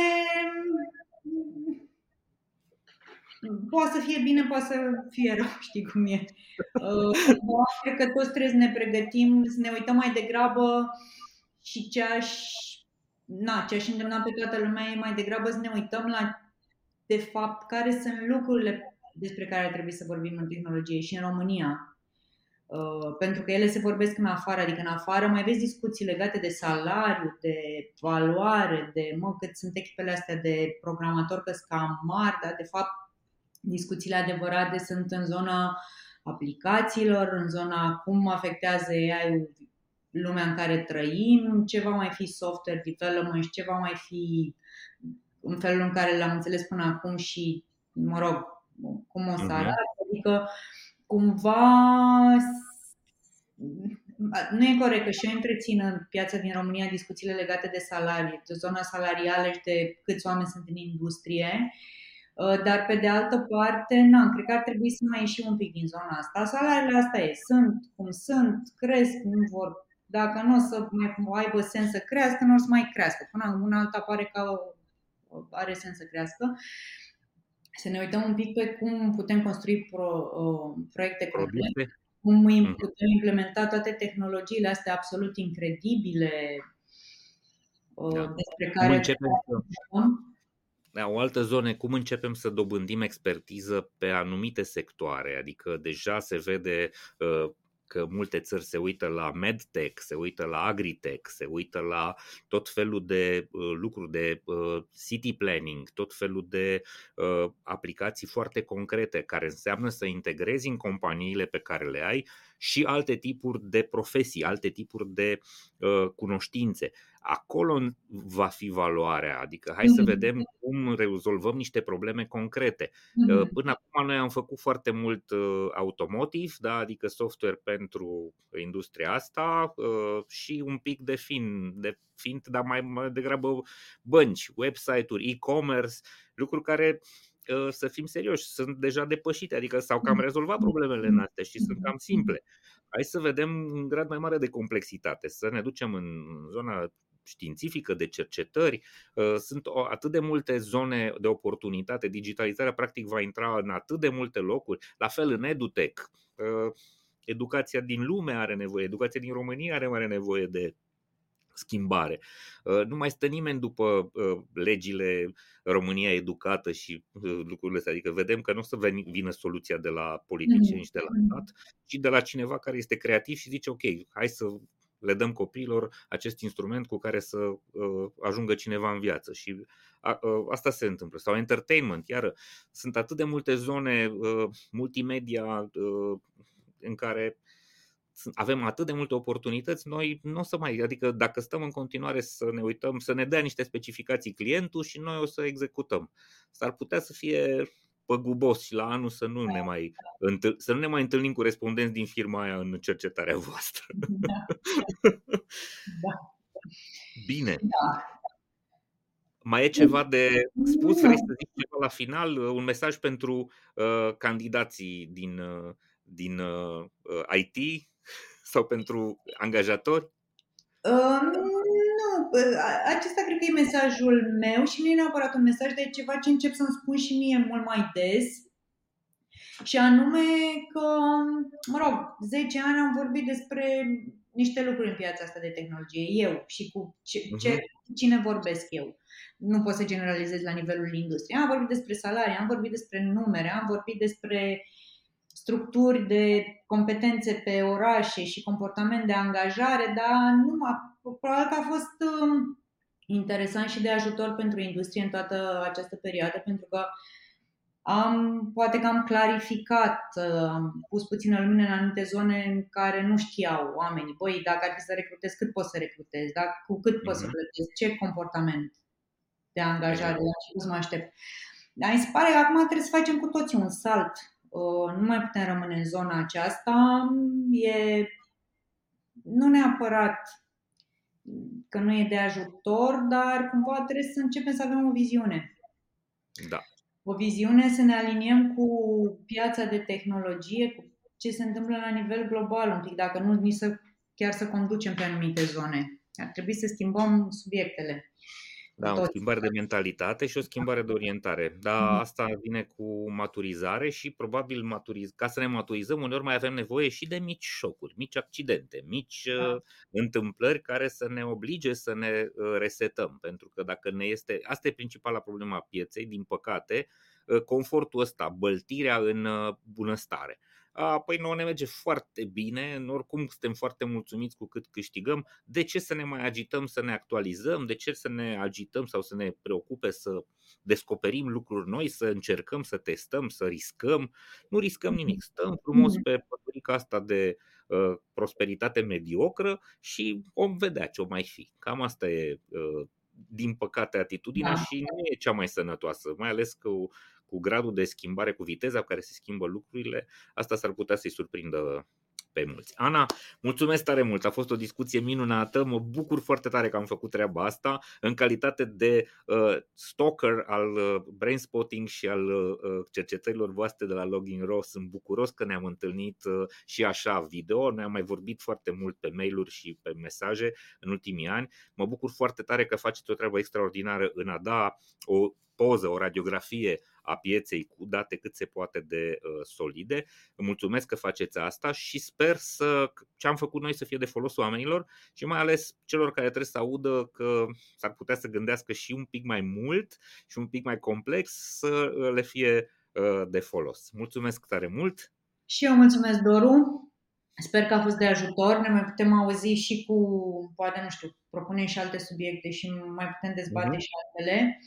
B: poate să fie bine, poate să fie rău, (laughs) știi cum e. Uh, cred că toți trebuie să ne pregătim, să ne uităm mai degrabă și ce aș, na, ce aș îndemna pe toată lumea e mai degrabă să ne uităm la, de fapt, care sunt lucrurile despre care trebuie să vorbim în tehnologie și în România. Uh, pentru că ele se vorbesc în afară, adică în afară mai vezi discuții legate de salariu, de valoare, de mă, cât sunt echipele astea de programatori că cam mari, dar de fapt Discuțiile adevărate sunt în zona aplicațiilor, în zona cum afectează AI-ul lumea în care trăim, ce va mai fi software development și ce va mai fi în felul în care l-am înțeles până acum și, mă rog, cum o să mhm. arate. Adică, cumva, nu e corect că și eu întrețin în piața din România discuțiile legate de salarii, de zona salarială și de câți oameni sunt în industrie Uh, dar pe de altă parte, nu, cred că ar trebui să mai ieșim un pic din zona asta. Salariile astea e, sunt cum sunt, cresc, nu vor, dacă nu o să mai aibă sens să crească, nu o să mai crească. Până în alta pare că are sens să crească. Să ne uităm un pic pe cum putem construi pro, uh, proiecte concrete, cum mhm. putem implementa toate tehnologiile astea absolut incredibile uh, da. despre care. Cum începem
A: da, o altă zonă, cum începem să dobândim expertiză pe anumite sectoare, adică deja se vede uh, că multe țări se uită la medtech, se uită la agritech, se uită la tot felul de uh, lucruri de uh, city planning, tot felul de uh, aplicații foarte concrete care înseamnă să integrezi în companiile pe care le ai și alte tipuri de profesii, alte tipuri de uh, cunoștințe acolo va fi valoarea. Adică hai să mhm. vedem cum rezolvăm niște probleme concrete. Mhm. Până acum noi am făcut foarte mult uh, automotiv, da? adică software pentru industria asta uh, și un pic de fin, de fiind, dar mai, mai degrabă bănci, website-uri, e-commerce, lucruri care uh, să fim serioși, sunt deja depășite, adică s-au cam rezolvat problemele în astea și sunt cam simple. Hai să vedem un grad mai mare de complexitate, să ne ducem în zona științifică, de cercetări. Uh, sunt atât de multe zone de oportunitate. Digitalizarea practic va intra în atât de multe locuri. La fel în EduTech. Uh, educația din lume are nevoie, educația din România are mare nevoie de schimbare. Uh, nu mai stă nimeni după legile România educată și lucrurile astea. Adică vedem că nu o să vină soluția de la politicieni și de la mhm. stat, ci de la cineva care este creativ și zice ok, hai să le dăm copiilor acest instrument cu care să uh, ajungă cineva în viață. Și a, uh, asta se întâmplă. Sau entertainment, iară, sunt atât de multe zone uh, multimedia uh, în care avem atât de multe oportunități, noi nu o să mai, adică dacă stăm în continuare să ne uităm, să ne dea niște specificații clientul și noi o să executăm. S-ar putea să fie păgubos și la anul să nu ne mai, întâl- să nu ne mai întâlnim cu respondenți din firma aia în cercetarea voastră. Da. (laughs) da. Bine. Da. Mai e ceva de spus? Vrei să zici ceva la final? Un mesaj pentru uh, candidații din, uh, din uh, IT sau pentru angajatori?
B: Um, acesta cred că e mesajul meu și nu e neapărat un mesaj, de ceva ce încep să-mi spun și mie mult mai des. Și anume că, mă rog, 10 ani am vorbit despre niște lucruri în piața asta de tehnologie, eu și cu ce, mhm. ce, cine vorbesc eu. Nu pot să generalizez la nivelul industriei. Am vorbit despre salarii, am vorbit despre numere, am vorbit despre structuri de competențe pe orașe și comportament de angajare, dar nu m-a, probabil că a fost um, interesant și de ajutor pentru industrie în toată această perioadă, pentru că am, poate că am clarificat, uh, am pus puțină lumină în anumite zone în care nu știau oamenii. Băi, dacă ar fi să recrutez, cât poți să recrutezi? Dacă, cu cât poți să mhm. plătezi? Ce comportament de angajare? La ce să mă aștept? Dar mi se pare că acum trebuie să facem cu toții un salt. Uh, nu mai putem rămâne în zona aceasta. E nu neapărat că nu e de ajutor, dar cumva trebuie să începem să avem o viziune.
A: Da
B: o viziune să ne aliniem cu piața de tehnologie, cu ce se întâmplă la nivel global un pic, dacă nu nici să, chiar să conducem pe anumite zone. Ar trebui să schimbăm subiectele.
A: Da, o schimbare de mentalitate și o schimbare de orientare. Dar mm. asta vine cu maturizare și probabil maturiz- ca să ne maturizăm, uneori mai avem nevoie și de mici șocuri, mici accidente, mici da. uh, întâmplări care să ne oblige să ne uh, resetăm. Pentru că dacă ne este. Asta e principala problema a pieței, din păcate, uh, confortul ăsta, băltirea în uh, bunăstare. Uh, păi nu ne merge foarte bine, oricum suntem foarte mulțumiți cu cât câștigăm, de ce să ne mai agităm să ne actualizăm, de ce să ne agităm sau să ne preocupe să descoperim lucruri noi, să încercăm să testăm, să riscăm, nu riscăm mhm. nimic, stăm frumos mhm. pe păturica asta de uh, prosperitate mediocră și om vedea ce o mai fi. Cam asta e uh, din păcate atitudinea da. și nu e cea mai sănătoasă, mai ales că cu gradul de schimbare, cu viteza cu care se schimbă lucrurile, asta s-ar putea să-i surprindă pe mulți. Ana, mulțumesc tare mult, a fost o discuție minunată, mă bucur foarte tare că am făcut treaba asta în calitate de uh, stalker al uh, brainspotting și al uh, cercetărilor voastre de la Login Raw. Sunt bucuros că ne-am întâlnit uh, și așa video, ne-am mai vorbit foarte mult pe mail-uri și pe mesaje în ultimii ani. Mă bucur foarte tare că faceți o treabă extraordinară în a da o poză, o radiografie a pieței cu date cât se poate de uh, solide. Mulțumesc că faceți asta și sper să ce am făcut noi să fie de folos oamenilor și mai ales celor care trebuie să audă că s-ar putea să gândească și un pic mai mult și un pic mai complex să uh, le fie uh, de folos. Mulțumesc tare mult!
B: Și eu mulțumesc, Doru! Sper că a fost de ajutor. Ne mai putem auzi și cu, poate, nu știu, propunem și alte subiecte și mai putem dezbate mm-hmm. și altele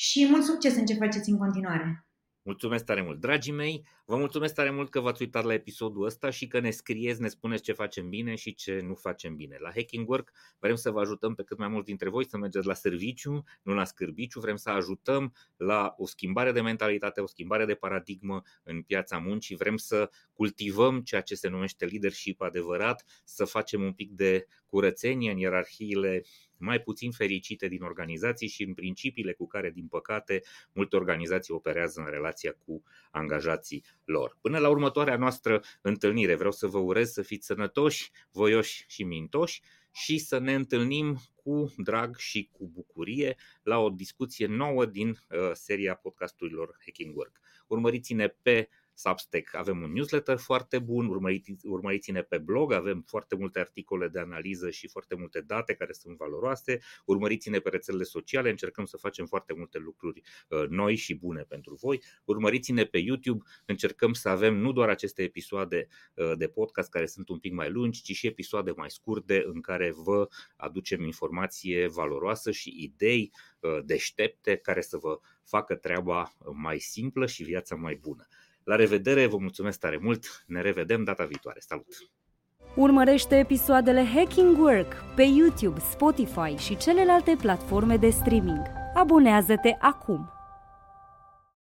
B: și mult succes în ce faceți în continuare!
A: Mulțumesc tare mult, dragii mei! Vă mulțumesc tare mult că v-ați uitat la episodul ăsta și că ne scrieți, ne spuneți ce facem bine și ce nu facem bine. La Hacking Work vrem să vă ajutăm pe cât mai mult dintre voi să mergeți la serviciu, nu la scârbiciu. Vrem să ajutăm la o schimbare de mentalitate, o schimbare de paradigmă în piața muncii. Vrem să cultivăm ceea ce se numește leadership adevărat, să facem un pic de curățenie în ierarhiile mai puțin fericite din organizații și în principiile cu care, din păcate, multe organizații operează în relația cu angajații lor. Până la următoarea noastră întâlnire, vreau să vă urez să fiți sănătoși, voioși și mintoși și să ne întâlnim cu drag și cu bucurie la o discuție nouă din uh, seria podcasturilor Hacking Work. Urmăriți-ne pe Substack avem un newsletter foarte bun, urmăriți-ne pe blog, avem foarte multe articole de analiză și foarte multe date care sunt valoroase, urmăriți-ne pe rețelele sociale, încercăm să facem foarte multe lucruri uh, noi și bune pentru voi, urmăriți-ne pe YouTube, încercăm să avem nu doar aceste episoade uh, de podcast care sunt un pic mai lungi, ci și episoade mai scurte în care vă aducem informație valoroasă și idei uh, deștepte care să vă facă treaba mai simplă și viața mai bună. La revedere, vă mulțumesc tare mult, ne revedem data viitoare. Salut!
D: Urmărește episoadele Hacking Work pe YouTube, Spotify și celelalte platforme de streaming. Abonează-te acum!